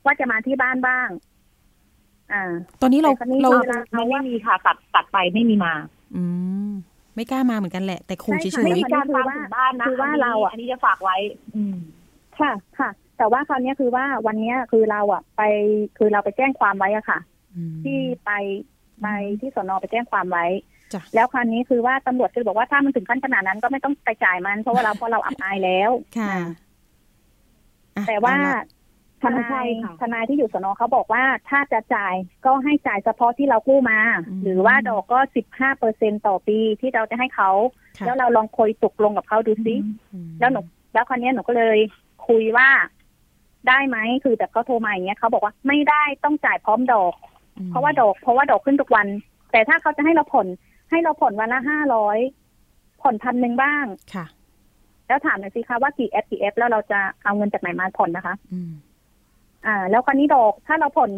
ว่าจะมาที่บ้านบ้าง อ่า ตอนนี้เราแต่คราวนี้เราเวลามันไม่มีค่ะตัดตัดไปไม่มีมา อืมไม่กล้ามาเหมือนกันแหละแต่ขู่ใช่เฉค่ะยไม่ไม่มีการตามถึงบ้านนะคือว่าอันนี้เราอะอันนี้จะฝากไว้ อืม ค่ะค่ะ แต่ว่าคราวเนี้ยคือว่าวันเนี้ยคือเราอะ ไปคือเราไปแจ้งความไว้อะค่ะๆอืมที่ไปไปที่สนไปแจ้งความไว้จ้ะแล้วคราวนี้คือว่าตำรวจก็เลยบอกว่าถ้ามันถึงขั้นขนาดนั้นก็ไม่ต้องไปจ่ายมัน เพราะว่าเราเพราะเราอับอายแล้วค่ะอะแต่ว่าเอละทนายค่ะทนายที่อยู่สนเขาบอกว่าถ้าจะจ่ายก็ให้จ่ายเฉพาะที่เรากู้มา หรือว่าดอกก็สิบห้าเปอร์เซ็นต่อปีที่เราจะให้เขาค่ะแล้วเราลองคุยตกลงกับเขาดูซิอืมแล้วหนูแล้วคราวนี้หนูก็เลยคุยว่า ได้ไหมคือแต่ก็โทรมาอย่างเงี้ยเขาบอกว่าไม่ได้ต้องจ่ายพร้อมดอกอืมเพราะว่าดอก เพราะว่าดอกขึ้นทุกวัน แต่ถ้าเขาจะให้เราผ่อนให้เราผ่อนวันละห้าร้อยผ่อนพันหนึ่งบ้างค่ะ แล้วถามหน่อยสิคะว่ากี่แอปกี่แอปแล้วเราจะเอาเงินจากไหนมาผ่อนนะคะ อืมอ่า แล้วคราวนี้ดอกถ้าเราผ่อน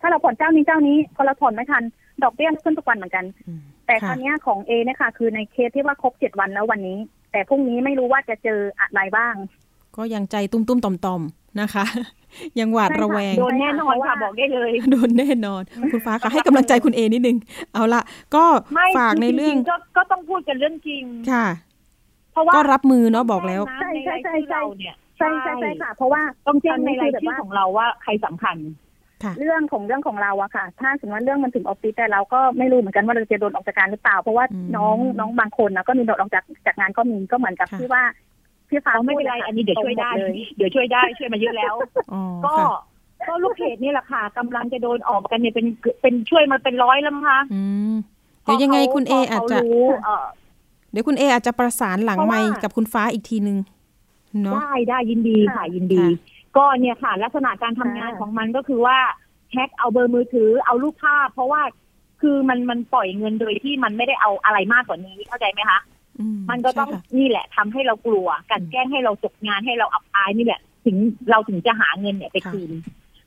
ถ้าเราผ่อนเจ้านี้เจ้านี้พอเราผ่อนไม่ทัน ดอกเบี้ยขึ้นทุกวันเหมือนกันอืมแต่ค่ะคราวเนี้ยของเอเนี่ยค่ะ คือในเคสที่ว่าครบเจ็ดวันแล้ววันนี้ แต่พรุ่งนี้ไม่รู้ว่าจะเจออะไรบ้าง ก็ยังใจตุ้มตุ้มๆต่อมต่อมๆ นะคะ ยังหวาดใช่ค่ะระแวง โดนแน่นอนค่ะบอกได้เลย โดนแน่นอน คุณฟ้าคะให้กำลังใจคุณเอนิดนึง เอาละก็ไม่ฝากในเรื่องจๆก็ก็ต้องพูดกันเรื่องจริงค่ะ เพราะว่าก็รับมือเนาะบอกแล้วในรายชื่อเราเนี่ยใช่ใช่ใช่ค่ะ เพราะว่าต้องแจ้งในรายตอนนี้คือแบบชื่อว่าของเราว่าใครสำคัญค่ะเรื่องของเรื่องของเราอะค่ะ ถ้าสมมติว่าเรื่องมันถึงออฟฟิศแต่เราก็ไม่รู้เหมือนกันว่าเราจะโดนออกจากการหรือเปล่า เพราะว่าอืมน้องน้องบางคนนะก็มีโดนออกจากจากงานก็มีก็เหมือนกับค่ะที่ว่า พี่ฟ้าเราไม่เป็นไรพูะค่ะอันนี้เดี๋ยวช่วยได้ตรงหมเลยเดี๋ยวช่วยได้ช่วยมาเยอะแล้วอ๋อก็ค่ะก็ลูกเพจนี่แหละค่ะกำลังจะโดนออกกันเนี่ยเป็นเป็นช่วยมาเป็นร้อยแล้วมั้งคะอืมเดี๋ยวยังไงคุณเอพอาจเขาจะรู้เอ่อเดี๋ยวคุณเออาจจะประสานหลังเพราะไมว่าค์กับคุณฟ้าอีกทีนึงเนาะได้ได้ยินดีค่ะยินดีค่ะก็เนี่ยค่ะ ลักษณะการทำงานของมันก็คือว่าแฮ็กเอาเบอร์มือถือเอารูปภาพ เพราะว่าคือมันมันปล่อยเงินโดยที่มันไม่ได้เอาอะไรมากกว่านี้เข้าใจไหมคะอื มันก็ต้องใช่ค่ะนี่แหละทำให้เรากลัวกลันแกล้งให้เราตกงานให้เราอับอายนี่แหละ ถึงเราถึงจะหาเงินเนี่ยไปค่ะคืน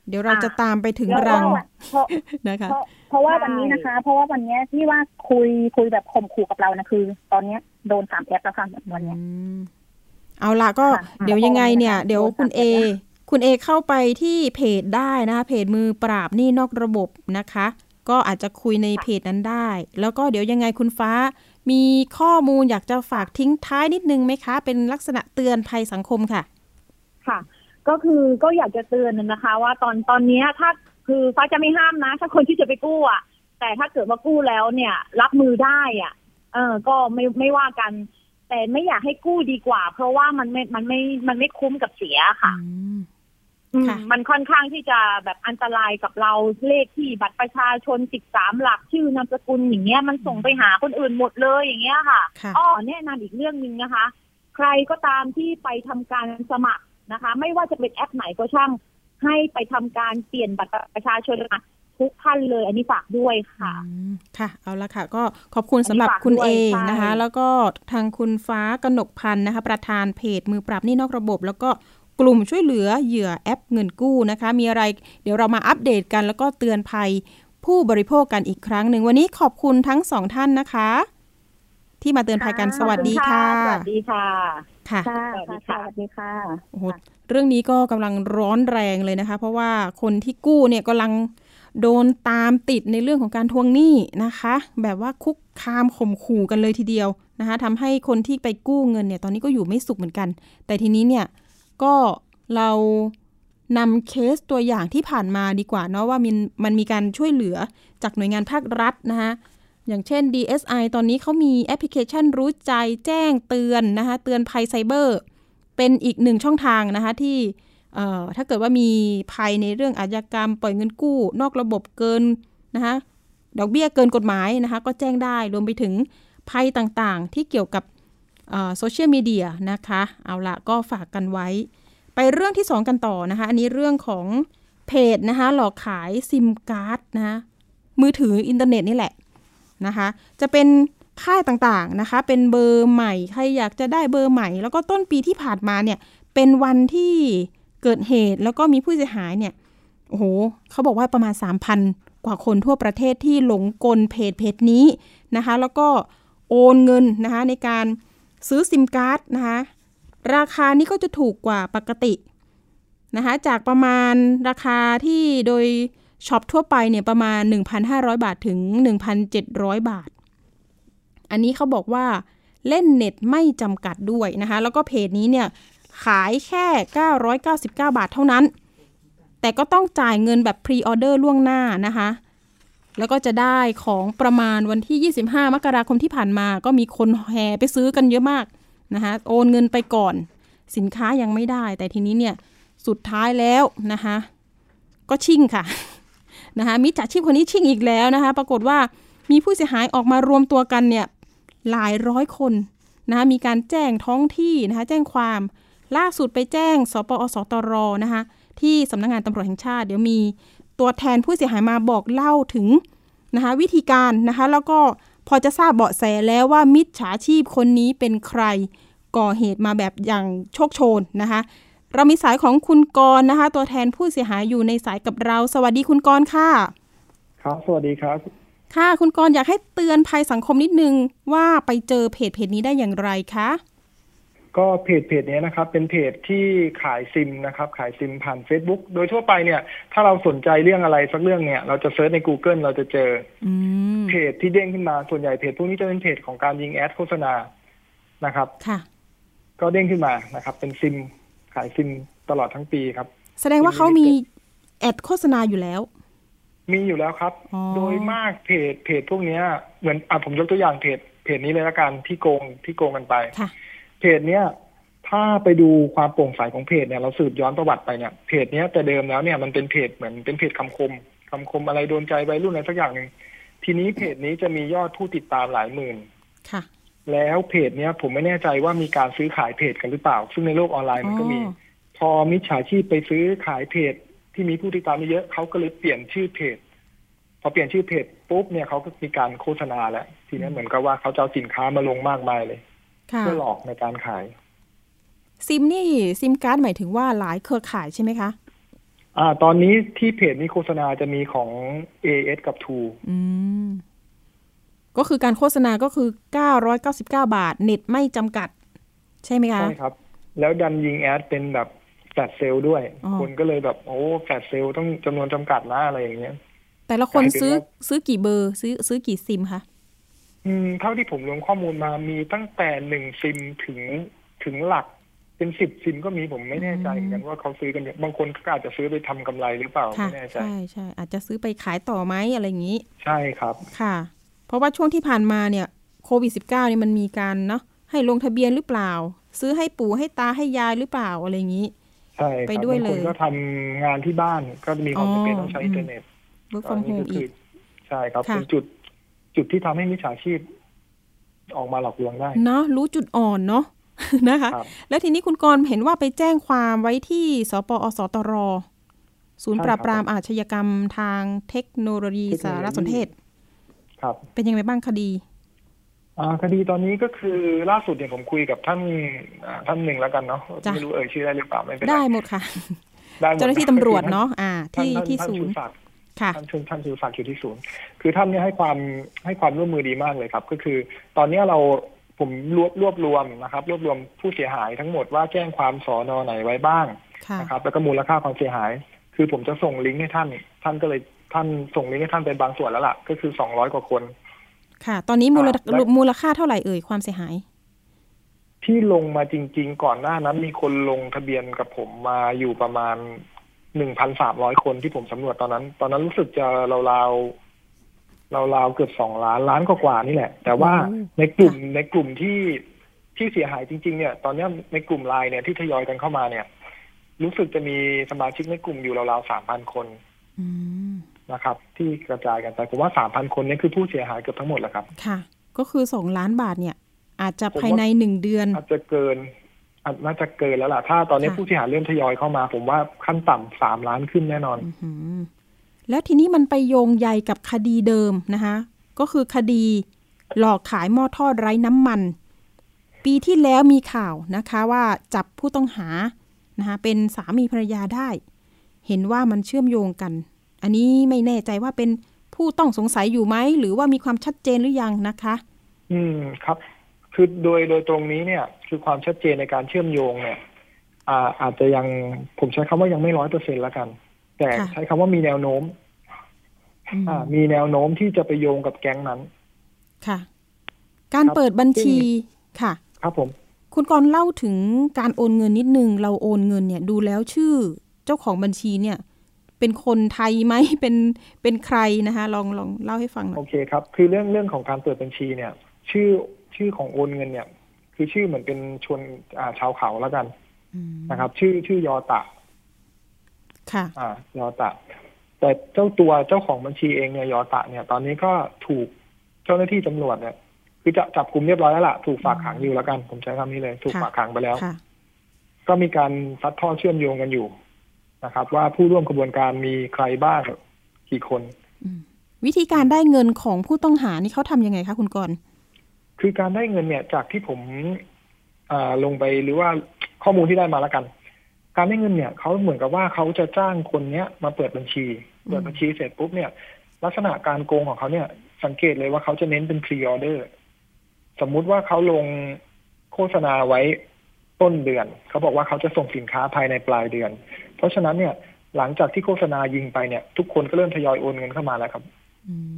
เดี๋ยวเราอะจะตามไปถึงแล้วรังก็เพราะนะคะเพราะเพราะว่าใช่วันนี้นะคะ เพราะว่าวันเนี้ยที่ว่าคุยคุยแบบข่มขู่กับเรานะคือ ตอนเนี้ยโดนสามแอปแล้วค่ะวันเนี้ยอืมเอาละก็ค่ะเดี๋ยวยังไงเนี่ยค่ะเดี๋ยวคุณเอโดนจับคุณเอเข้าไปที่เพจได้นะคะเพจมือปราบหนี้นอกระบบนะคะ ก็อาจจะคุยในเพจนั้นได้ แล้วก็เดี๋ยวยังไงคุณฟ้า มีข้อมูลอยากจะฝากทิ้งท้ายนิดนึงไหมคะ เป็นลักษณะเตือนภัยสังคมค่ะ ค่ะ ก็คือก็อยากจะเตือนนะคะ ว่าตอนตอนเนี้ยถ้าคือฟ้าจะไม่ห้ามนะ ถ้าคนที่จะไปกู้อะ แต่ถ้าเกิดว่ากู้แล้วเนี่ย รับมือได้อะ เออ ก็ไม่ไม่ว่ากัน แต่ไม่อยากให้กู้ดีกว่า เพราะว่ามันไม่มันไม่มันไม่คุ้มกับเสียค่ะอื มอืมค่ะมันค่อนข้างที่จะแบบอันตรายกับเราเลขที่บัตรประชาชนสิบสามหลักชื่อนามสกุลอย่างเงี้ยมันส่งไปหาคนอื่นหมดเลยอย่างเงี้ยค่ะค่ะอ้อแนะนำอีกเรื่องหนึ่งนะคะ ใครก็ตามที่ไปทำการสมัครนะคะ ไม่ว่าจะเป็นแอปไหนก็ช่าง ให้ไปทำการเปลี่ยนบัตรประชาชนมาทุกท่านเลย อันนี้ฝากด้วยค่ะอืมค่ะ เอาละค่ะ ก็ขอบคุณสำหรับอันนี้ฝากคุณด้วเอยใช่นะคะ แล้วก็ทางคุณฟ้ากนกพันธ์นะคะ ประธานเพจมือปราบหนี้นอกระบบ แล้วก็ก ลุ่มช่วยเหลือเหยื่อแอปเงินกู้นะคะ มีอะไรเดี๋ยวเรามาอัปเดตกัน แล้วก็เตือนภัยผู้บริโภคกันอีกครั้งหนึ่งวันนี้ขอบคุณทั้งสองท่านนะคะ ที่มาเตือนภัยกันสวัสดีค่ะสวัสดีค่ะค่ะค่ะสวัสดีค่ะค่ะสวัสดีค่ะโอ้โหเรื่องนี้ก็กำลังร้อนแรงเลยนะคะ เพราะว่าคนที่กู้เนี่ยกำลังโดนตามติดในเรื่องของการทวงหนี้นะคะ แบบว่าคุกคามข่มขู่กันเลยทีเดียวนะคะทำให้คนที่ไปกู้เงินเนี่ย ตอนนี้ก็อยู่ไม่สุขเหมือนกัน แต่ทีนี้เนี่ย ก็เรานำเคสตัวอย่างที่ผ่านมาดีกว่าเนาะว่ามันมันมีการช่วยเหลือจากหน่วยงานภาครัฐนะคะอย่างเช่น DSI ตอนนี้เขามีแอปพลิเคชันรู้ใจแจ้งเตือนนะคะเตือนภัยไซเบอร์ เป็นอีกหนึ่งช่องทางนะคะที่ถ้าเกิดว่ามีภัยในเรื่องอาชญากรรม ปล่อยเงินกู้ นอกระบบเกินนะคะดอกเบี้ยเกินกฎหมายนะคะก็แจ้งได้รวมไปถึงภัยต่างๆ ที่เกี่ยวกับ โซเชียลมีเดียนะคะ เอาละก็ฝากกันไว้ ไปเรื่องที่ 2 กันต่อนะคะ อันนี้เรื่องของเพจนะคะ หลอกขายซิมการ์ดนะคะมือถืออินเทอร์เน็ตนี่แหละนะคะ จะเป็นค่ายต่างๆนะคะ เป็นเบอร์ใหม่ ใครอยากจะได้เบอร์ใหม่ แล้วก็ต้นปีที่ผ่านมาเนี่ย เป็นวันที่เกิดเหตุแล้วก็มีผู้เสียหายเนี่ย โอ้โห เขาบอกว่าประมาณ 3,000 กว่าคนทั่วประเทศที่หลงกลเพจเพจนี้นะคะ แล้วก็โอนเงินนะคะในการ ซื้อซิมการ์ดนะคะราคานี้ก็จะถูกกว่าปกตินะคะจากประมาณราคาที่โดยช็อปทั่วไปเนี่ยประมาณ 1,500 บาทถึง 1,700 บาท อันนี้เขาบอกว่าเล่นเน็ตไม่จำกัดด้วยนะคะแล้วก็เพจนี้เนี่ยขายแค่ 999 บาทเท่านั้น แต่ก็ต้องจ่ายเงินแบบพรีออเดอร์ล่วงหน้านะคะ แล้วก็จะได้ของประมาณวันที่ 25 มกราคมที่ผ่านมา ก็มีคนแห่ไปซื้อกันเยอะมากนะคะโอนเงินไปก่อน สินค้ายังไม่ได้ แต่ทีนี้เนี่ยสุดท้ายแล้วนะคะก็ชิ่งค่ะนะคะมิจฉาชีพคนนี้ชิ่งอีกแล้วนะคะ ปรากฏว่ามีผู้เสียหายออกมารวมตัวกันเนี่ยหลายร้อยคนนะคะมีการแจ้งท้องที่นะคะแจ้งความล่าสุดไปแจ้งสปอสตรนะคะที่สำนักงงานตำรวจแห่งชาติ เดี๋ยวมี ตัวแทนผู้เสียหายมาบอกเล่าถึงนะคะวิธีการนะคะแล้วก็พอจะทราบเบาะแสแล้วว่ามิจฉาชีพคนนี้เป็นใครก่อเหตุมาแบบอย่างโชคโชนนะคะ เรามีสายของคุณกรนะคะ ตัวแทนผู้เสียหายอยู่ในสายกับเรา สวัสดีคุณกรค่ะ ครับ สวัสดีครับ ค่ะ คุณกรอยากให้เตือนภัยสังคมนิดนึงว่าไปเจอเพจเพจนี้ได้อย่างไรคะ ก็เพจเพจนี้นะครับ เป็นเพจที่ขายซิมนะครับ ขายซิมผ่าน Facebook โดยทั่วไปเนี่ย ถ้าเราสนใจเรื่องอะไรสักเรื่องเนี่ย เราจะเซิร์ชใน Google เราจะเจออเพจที่เด้งขึ้นมาส่วนใหญ่เพจพวกนี้จะเป็นเพจของการยิงแอดโฆษณานะครับค่ะก็เด้งขึ้นมานะครับ เป็นซิมขายซิมตลอดทั้งปีครับ แสดงว่าเขามีแอดโฆษณาอยู่แล้ว มีอยู่แล้วครับ โดยมากเพจเพจพวกนี้เหมือนอะผมยกตัวอย่างเพจเพจนี้เลยละกันที่โกงที่โกงกันไปค่ะ เพจเนี้ยถ้าไปดูความโปร่งใสของเพจเนี่ยเราสืบย้อนประวัติไปเนี่ยเพจเนี้ยแต่เดิมแล้วเนี่ยมันเป็นเพจเหมือนเป็นเพจคำคมคำคมอะไรโดนใจวัยรุ่นอะไรสักอย่างหนึ่งทีนี้เพจนี้จะมียอดผู้ติดตามหลายหมื่นค่ะ แล้วเพจเนี้ยผมไม่แน่ใจว่ามีการซื้อขายเพจกันหรือเปล่า ซึ่งในโลกออนไลน์มันก็มี พอมิจฉาชีพไปซื้อขายเพจ ที่มีผู้ติดตามเยอะเขาก็เลยเปลี่ยนชื่อเพจพอเปลี่ยนชื่อเพจปุ๊บเนี่ยเขาก็มีการโฆษณาแล้วทีนี้เหมือนกับว่าเขาจะเอาสินค้ามาลงมากมายเลยค่ะ เพื่อหลอกในการขาย ซิมนี่ซิมการ์ดหมายถึงว่าหลายเครือข่ายใช่ไหมคะ อ่า ตอนนี้ที่เพจนี้โฆษณาจะมีของ AS กับ True อืมก็คือการโฆษณาก็คือ 999 บาท เน็ตไม่จำกัด ใช่ไหมคะ ใช่ครับ แล้วดันยิงแอดเป็นแบบแฟลชเซลด้วยอ๋อคนก็เลยแบบโอ้แฟลชเซลต้องจำนวนจำกัดนะอะไรอย่างเงี้ย แต่ละคนกลายเป็นซื้อว่าซื้อกี่เบอร์ ซื้อซื้อกี่ซิมคะ อืมเท่าที่ผมรวมข้อมูลมามีตั้งแต่หนึ่งซิมถึงถึงหลัก เป็นสิบซิมก็มีผมไม่แน่ใจเหมือนกันว่าเขาซื้อกันเยอะบางคนก็อาจจะซื้อไปทำกำไรหรือเปล่าค่ะไม่แน่ใจใช่ใช่อาจจะซื้อไปขายต่อไหมอะไรอย่างนี้ ใช่ครับค่ะ เพราะว่าช่วงที่ผ่านมาเนี่ยโควิด -19 เนี่ยมันมีการเนาะให้ลงทะเบียนหรือเปล่า ซื้อให้ปู่ให้ตาให้ยายหรือเปล่าอะไรอย่างนี้ใช่ครับไปด้วยบางคนเลยก็ทำงานที่บ้านก็มีความจำเป็นอ๋อต้องใช้อืมอินเทอร์เน็ต work อั from นนี้ home ก็คือีอกใช่ครับค่ะเป็นจุด จุดที่ทำให้มิจฉาชีพออกมาหลอกลวงได้ เนาะรู้จุดอ่อนเนาะนะคะครับแล้วทีนี้คุณกรณ์เห็นว่าไปแจ้งความไว้ที่สปอสตร ศูนย์ใช่ปราบครับปรามอาชญากรรมทางเทคโนโลยีเทคโนโลยีสารสนเทศ ครับ เป็นยังไงบ้างคดีอ่าคดีตอนนี้ก็คือล่าสุดเนี่ยผมคุยกับท่านอ่าท่านหนึ่งแล้วกันเนาะจ้ะไม่รู้เอ่ยชื่อได้หรือเปล่าไม่เป็นไรได้หมดค่ะได้หมดเจ้าหน้าที่ตำรวจเนาะอ่าท่านที่ท่านที่ ท่านศูชูนย์ศักดิ์ค่ะท่านชูท่านชูศักดิ์อยู่ที่ศูนย์คือท่านเนี่ยให้ความให้ความร่วมมือดีมากเลยครับ ก็คือ ตอนเนี้ยเราผมรวบรวบรวมนะครับ รวบรวมผู้เสียหายทั้งหมดว่าแจ้งความสอนอไหนไว้บ้างค่ะนะครับ แล้วก็มูลค่าความเสียหาย คือผมจะส่งลิงก์ให้ท่าน ท่านก็เลยท่านส่งลิงก์ให้ท่านเป็นบางส่วนแล้วล่ะ ก็คือสองร้อยกว่าคน ค่ะ ตอนนี้มูลอ่าและมูลค่าเท่าไหร่เอ่ยความเสียหาย ที่ลงมาจริง ๆ ก่อนหน้านั้นมีคนลงทะเบียนกับผมมาอยู่ประมาณ หนึ่งพันสามร้อยคนที่ผมสำรวจตอนนั้น ตอนนั้นรู้สึกจะราวๆราวๆเกือบสองล้านล้านกว่าๆนี่แหละ แต่ว่าโอ้ในกลุ่มในกลุ่มที่ที่เสียหายจริง ๆ เนี่ย ตอนเนี้ยในกลุ่มไลน์เนี่ยที่ทยอยกันเข้ามาเนี่ย รู้สึกจะมีสมาชิกในกลุ่มอยู่ราวๆสามพันคนอืมนะครับ ที่กระจายกันไปผมว่าสามพันคนเนี่ยคือผู้เสียหายเกือบทั้งหมดแหละครับ ค่ะ ก็คือสองล้านบาทเนี่ย อาจจะผมว่าภายในหนึ่งเดือน อาจจะเกินอาจ น่าจะเกินแล้วล่ะ ถ้าตอนนี้ค่ะผู้เสียหายเริ่มทยอยเข้ามา ผมว่าขั้นต่ำสามล้านขึ้นแน่นอนอื้อหือแล้วทีนี้มันไปโยงใยกับคดีเดิมนะคะ ก็คือคดีหลอกขายหม้อทอดไร้น้ำมัน ปีที่แล้วมีข่าวนะคะว่าจับผู้ต้องหานะคะเป็นสามีภรรยาได้ เห็นว่ามันเชื่อมโยงกัน อันนี้ไม่แน่ใจว่าเป็นผู้ต้องสงสัยอยู่ไหม หรือว่ามีความชัดเจนหรือยังนะคะ อืมครับ คือโดยโดยตรงนี้เนี่ย คือความชัดเจนในการเชื่อมโยงเนี่ยอ่าอาจจะยังผมใช้คำว่ายังไม่ร้อยเปอร์เซ็นแล้วกัน แต่ค่ะใช้คำว่ามีแนวโน้มอืมอ่า มีแนวโน้มที่จะไปโยงกับแก๊งนั้น ค่ะ การครับเปิดบัญชีซึ่ค่ะ ครับผม คุณกรณ์เล่าถึงการโอนเงินนิดนึง เราโอนเงินเนี่ย ดูแล้วชื่อเจ้าของบัญชีเนี่ยเเป็นคนไทยไหมเป็นเป็นใครนะคะ ลองลองเล่าให้ฟังหน่อยโอเคครับ คือเรื่องเรื่องของการเปิดบัญชีเนี่ย ชื่อ ชื่อของโอนเงินเนี่ย คือชื่อเหมือนเป็นชนอ่าชาวเขาแล้วกันอืมนะครับ ชื่อชื่อยอตะ ค่ะ อ่ายอตะ แต่เจ้าตัวเจ้าของบัญชีเองเนี่ยยอตะเนี่ย ตอนนี้ก็ถูกเจ้าหน้าที่ตำรวจเนี่ยคือจะจับกลุ่มเรียบร้อยแล้วล่ะถูกฝากขังอยู่แล้วกัน ผมใช้คำนี้เลย ถูกค่ะฝากขังไปแล้วค่ะก็มีการซัดทอดเชื่อมโยงกันอยู่นะครับ ว่าผู้ร่วมกระบวนการมีใครบ้างกี่คน วิธีการได้เงินของผู้ต้องหานี่เขาทำยังไงคะคุณกรณ์ คือการได้เงินเนี่ย จากที่ผมลงไปหรือว่าข้อมูลที่ได้มาแล้วกัน การได้เงินเนี่ยเขาเหมือนกับว่าเขาจะจ้างคนเนี้ยมาเปิดบัญชี เปิดบัญชีเสร็จปุ๊บเนี่ย ลักษณะการโกงของเขาเนี่ย สังเกตเลยว่าเขาจะเน้นเป็นพรีออเดอร์สมมุติว่าเขาลงโฆษณาไว้ต้นเดือน เขาบอกว่าเขาจะส่งสินค้าภายในปลายเดือน เพราะฉะนั้นเนี่ย หลังจากที่โฆษณายิงไปเนี่ย ทุกคนก็เริ่มทยอยโอนเงินเข้ามาแล้วครับ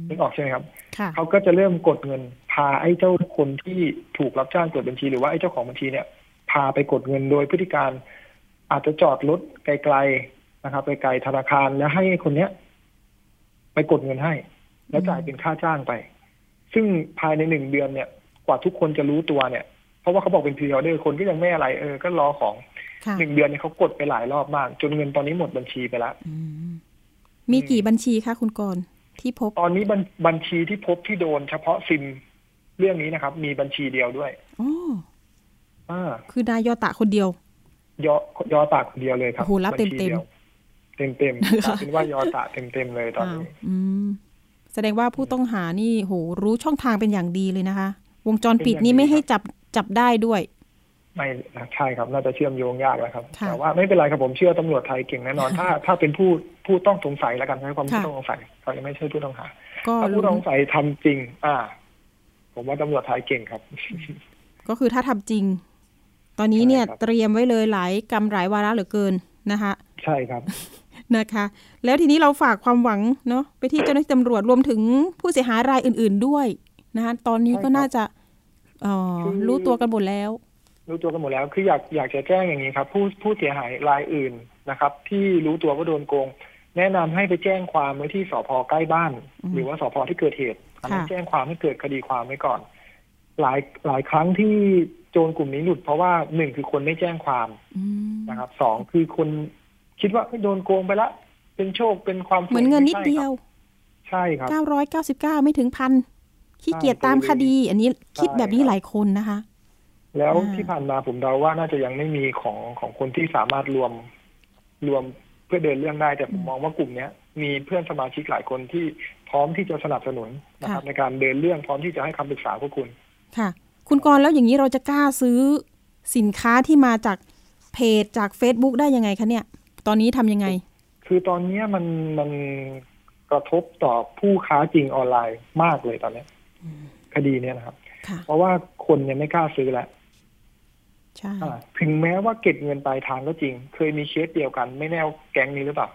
นึกออกใช่ไหมครับค่ะเขาก็จะเริ่มกดเงิน พาไอ้เจ้าคนที่ถูกรับจ้างเปิดบัญชีหรือว่าไอ้เจ้าของบัญชีเนี่ย พาไปกดเงินโดยพฤติการ อาจจะจอดรถไกลๆนะครับ ไปไกลธนาคารแล้วให้ไอ้คนเนี้ย ไปกดเงินให้ แล้วจ่ายเป็นค่าจ้างไป ซึ่งภายในหนึ่งเดือนเนี่ย กว่าทุกคนจะรู้ตัวเนี่ยเพราะว่าเขาบอกเป็นพรีออเดอร์คนก็ยังไม่อะไรเออก็รอของค่ะหนึ่งเดือนเนี่ยเขากดไปหลายรอบมาก จนเงินตอนนี้หมดบัญชีไปแล้วอืมมีกี่บัญชีคะคุณกรณ์ ที่พบ ตอนนี้บัญบัญชีที่พบที่โดนเฉพาะซิมเรื่องนี้นะครับ มีบัญชีเดียวด้วยอ๋ออ่าคือนายยอตะคนเดียวยอยอตาคนเดียวเลยครับโอ้โหรับเต็มๆบัญชีดียวเต็มเต็มๆกลายเป็นว่ายอตาเต็มเต็มๆเลยตอนอ้าวนี้อืมแสดงว่าผู้ต้องหานี่โหรู้ช่องทางเป็นอย่างดีเลยนะคะ วงจรปิดนี่ไม่ให้จับจับได้ด้วย ไม่ใช่ครับน่าจะเชื่อมโยงยากแล้วครับค่ะแต่ว่าไม่เป็นไรครับผมเชื่อตำรวจไทยเก่งแน่นอน ถ้าถ้าเป็นผู้ผู้ต้องสงสัยแล้วกันใช้ความค่ะผู้ต้องสงสัยเขายังไม่ใช่ผู้ต้องหาก็ถ้าผู้รู้ต้องสงสัยทำจริง อ่า ผมว่าตำรวจไทยเก่งครับ ก็คือถ้าทำจริง ตอนนี้เนี่ยใช่ครับเตรียมไว้เลยหลายกรรมหลายวาระเหลือเกินนะคะ ใช่ครับนะคะ แล้วทีนี้เราฝากความหวังเนาะไปที่เจ้าหน้าที่ตำรวจรวมถึงผู้เสียหายรายอื่น ๆด้วยนะคะตอนนี้ก็ใช่ครับน่าจะเอ่อคือรู้ตัวกันหมดแล้ว รู้ตัวกันหมดแล้ว คืออยากอยากจะแจ้งอย่างนี้ครับ ผู้ผู้เสียหายรายอื่นนะครับ ที่รู้ตัวว่าโดนโกง แนะนำให้ไปแจ้งความไว้ที่สพใกล้บ้านอืมหรือว่าสพที่เกิดเหตุอันนั้นค่ะแจ้งความให้เกิดคดีความไว้ก่อน หลายหลายครั้งที่โจรกลุ่มนี้หลุด เพราะว่าหนึ่งคือคนไม่แจ้งความอืมนะครับสองคือคนคิดว่าเฮ้ยโดนโกงไปละ เป็นโชคเป็นความสุขเหมือนเงินนิดไใช่เดีคยรับวใช่ครับ999ไม่ถึงพันขี้เกียจตามคดี อันนี้คิดแบบนี้ใช่ครับหลายคนนะคะ แล้วอ่าที่ผ่านมาผมเดาว่าน่าจะยังไม่มีของของคนที่สามารถรวมรวมเพื่อเดินเรื่องได้แต่ผมมองว่ากลุ่มเนี้ยมีเพื่อนสมาชิกหลายคนที่พร้อมที่จะสนับสนุนนะครับในการเดินเรื่องพร้อมที่จะให้คำปรึกษาพวกคุณ ค่ะ คุณกรณ์แล้วอย่างนี้เราจะกล้าซื้อสินค้าที่มาจากเพจจาก Facebook ได้ยังไงคะเนี่ย ตอนนี้ทำยังไง คือตอนเนี้ยมันมันกระทบต่อผู้ค้าจริงออนไลน์มากเลยตอนเนี้ยคดีเนี้ยนะครับค่ะเพราะว่าคนเนี่ยไม่กล้าซื้อแล้ว ใช่อ่าถึงแม้ว่าเก็บเงินปลายทางก็จริง เคยมีเคสเดียวกัน ไม่แน่วแก๊งนี้หรือเปล่า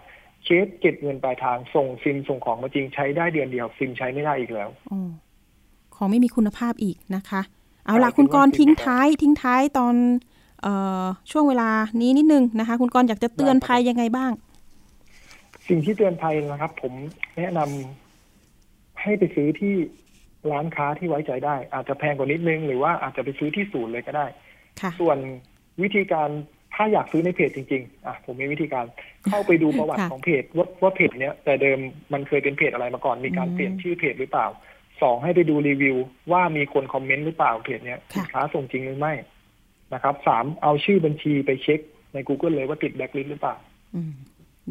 เคสเก็บเงินปลายทางส่งซิมส่งของมาจริงใช้ได้เดือนเดียว ซิมใช้ไม่ได้อีกแล้วอ๋อของไม่มีคุณภาพอีกนะคะ เอาล่ะใช่คุณกรณ์คิทิ้ดงว่าท้าย ทิ้งท้ายตอนเอ่อช่วงเวลานี้นิดนึงนะคะ คุณกรณ์อยากจะเตือนได้ครับภัยยังไงบ้าง สิ่งที่เตือนภัยนะครับ ผมแนะนำให้ไปซื้อที่ร้านค้าที่ไว้ใจได้ อาจจะแพงกว่านิดนึง หรือว่าอาจจะไปซื้อที่ศูนย์เลยก็ได้ค่ะ ส่วนวิธีการถ้าอยากซื้อในเพจจริง ๆ อะผมมีวิธีการเข้าไปดูประวัติค่ะของเพจว่าว่าเพจเนี้ยแต่เดิมมันเคยเป็นเพจอะไรมาก่อน มีการอืมเปลี่ยนชื่อเพจหรือเปล่าสองให้ไปดูรีวิว ว่ามีคนคอมเมนต์หรือเปล่าเพจเนี้ยค่ะสินค้าส่งจริงหรือไม่นะครับสามเอาชื่อบัญชีไปเช็คใน Google เลยว่าติดแบล็คลิสต์หรือเปล่าอืม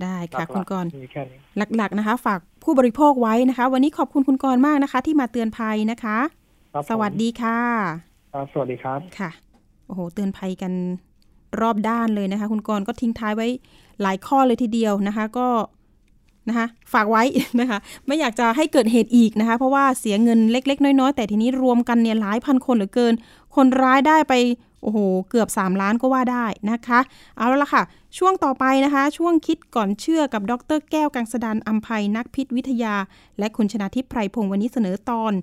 ได้ค่ะคุณกรณ์หลักๆมีแค่นี้หลักๆนะคะ ฝากผู้บริโภคไว้นะคะ วันนี้ขอบคุณคุณกรณ์มากนะคะ ที่มาเตือนภัยนะคะครับผมสวัสดีค่ะครับสวัสดีครับค่ะ โอ้โหเตือนภัยกันรอบด้านเลยนะคะ คุณกรณ์ก็ทิ้งท้ายไว้หลายข้อเลยทีเดียวนะคะ ก็นะคะฝากไว้นะคะ ไม่อยากจะให้เกิดเหตุอีกนะคะ เพราะว่าเสียเงินเล็ก ๆ น้อยๆ แต่ทีนี้รวมกันเนี่ยหลายพันคนเหลือเกิน คนร้ายได้ไปโอ้โห เกือบ 3 ล้านก็ว่าได้นะคะ เอาละค่ะ ช่วงต่อไปนะคะ ช่วงคิดก่อนเชื่อกับดรแก้วกังสดานอัมภัยนักพิษวิทยา และคุณชนาทิพย์ไพรพงศ์วันนี้เสนอตอน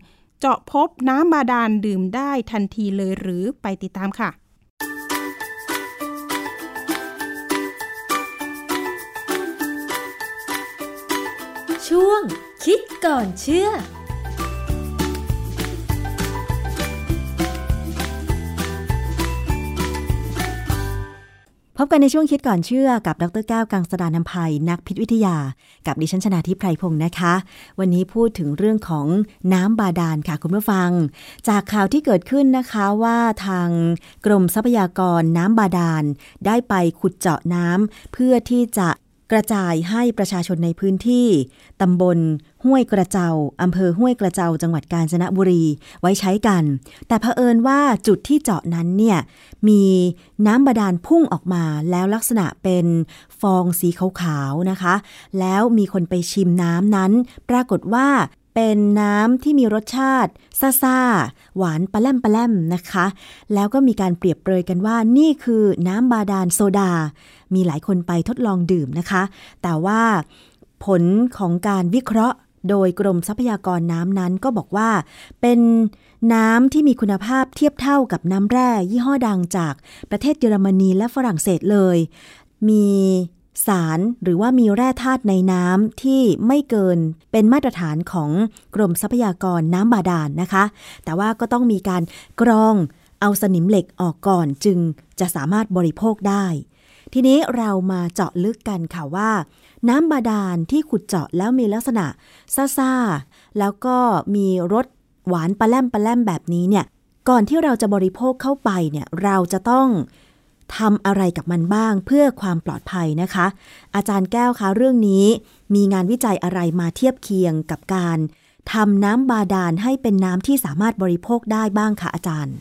เจาะพบน้ำบาดาลดื่มได้ทันทีเลยหรือไปติดตามค่ะช่วงคิดก่อนเชื่อ พบกันในช่วงคิดก่อนเชื่อกับดรแก้วกังสดานนภัยนักพิษวิทยา กับดิฉันชนาทิพไพรพงศ์นะคะ วันนี้พูดถึงเรื่องของน้ำบาดาลค่ะคุณผู้ฟัง จากข่าวที่เกิดขึ้นนะคะว่าทางกรมทรัพยากรน้ำบาดาลได้ไปขุดเจาะน้ำเพื่อที่จะ กระจายให้ประชาชนในพื้นที่ ตำบล ห้วยกระเจาอำเภอห้วยกระเจาจังหวัดกาญจนบุรีไว้ใช้กัน แต่เผอิญว่าจุดที่เจาะนั้นเนี่ยมีน้ำบาดาลพุ่งออกมาแล้วลักษณะเป็นฟองสีขาวๆนะคะ แล้วมีคนไปชิมน้ำนั้น ปรากฏว่าเป็นน้ำที่มีรสชาติซ่าๆหวานปลาแลมปลาแลมนะคะ แล้วก็มีการเปรียบเปรยกันว่านี่คือน้ำบาดาลโซดา มีหลายคนไปทดลองดื่มนะคะ แต่ว่าผลของการวิเคราะห์โดยกรมทรัพยากรน้ำนั้นก็บอกว่า เป็นน้ำที่มีคุณภาพเทียบเท่ากับน้ำแร่ ยี่ห้อดังจากประเทศเยอรมนีและฝรั่งเศสเลย มีสารหรือว่ามีแร่ธาตุในน้ำที่ไม่เกินเป็นมาตรฐานของกรมทรัพยากรน้ำบาดาลนนะคะ แต่ว่าก็ต้องมีการกรองเอาสนิมเหล็กออกก่อนจึงจะสามารถบริโภคได้ ทีนี้เรามาเจาะลึกกันค่ะว่า น้ำบาดาลที่ขุดเจาะแล้วมีลักษณะซ่าๆ แล้วก็มีรสหวานปลาแลมปลาแลมแบบนี้เนี่ย ก่อนที่เราจะบริโภคเข้าไปเนี่ย เราจะต้องทำอะไรกับมันบ้างเพื่อความปลอดภัยนะคะ อาจารย์แก้วคะเรื่องนี้ มีงานวิจัยอะไรมาเทียบเคียงกับการทำน้ำบาดาลให้เป็นน้ำที่สามารถบริโภคได้บ้างคะอาจารย์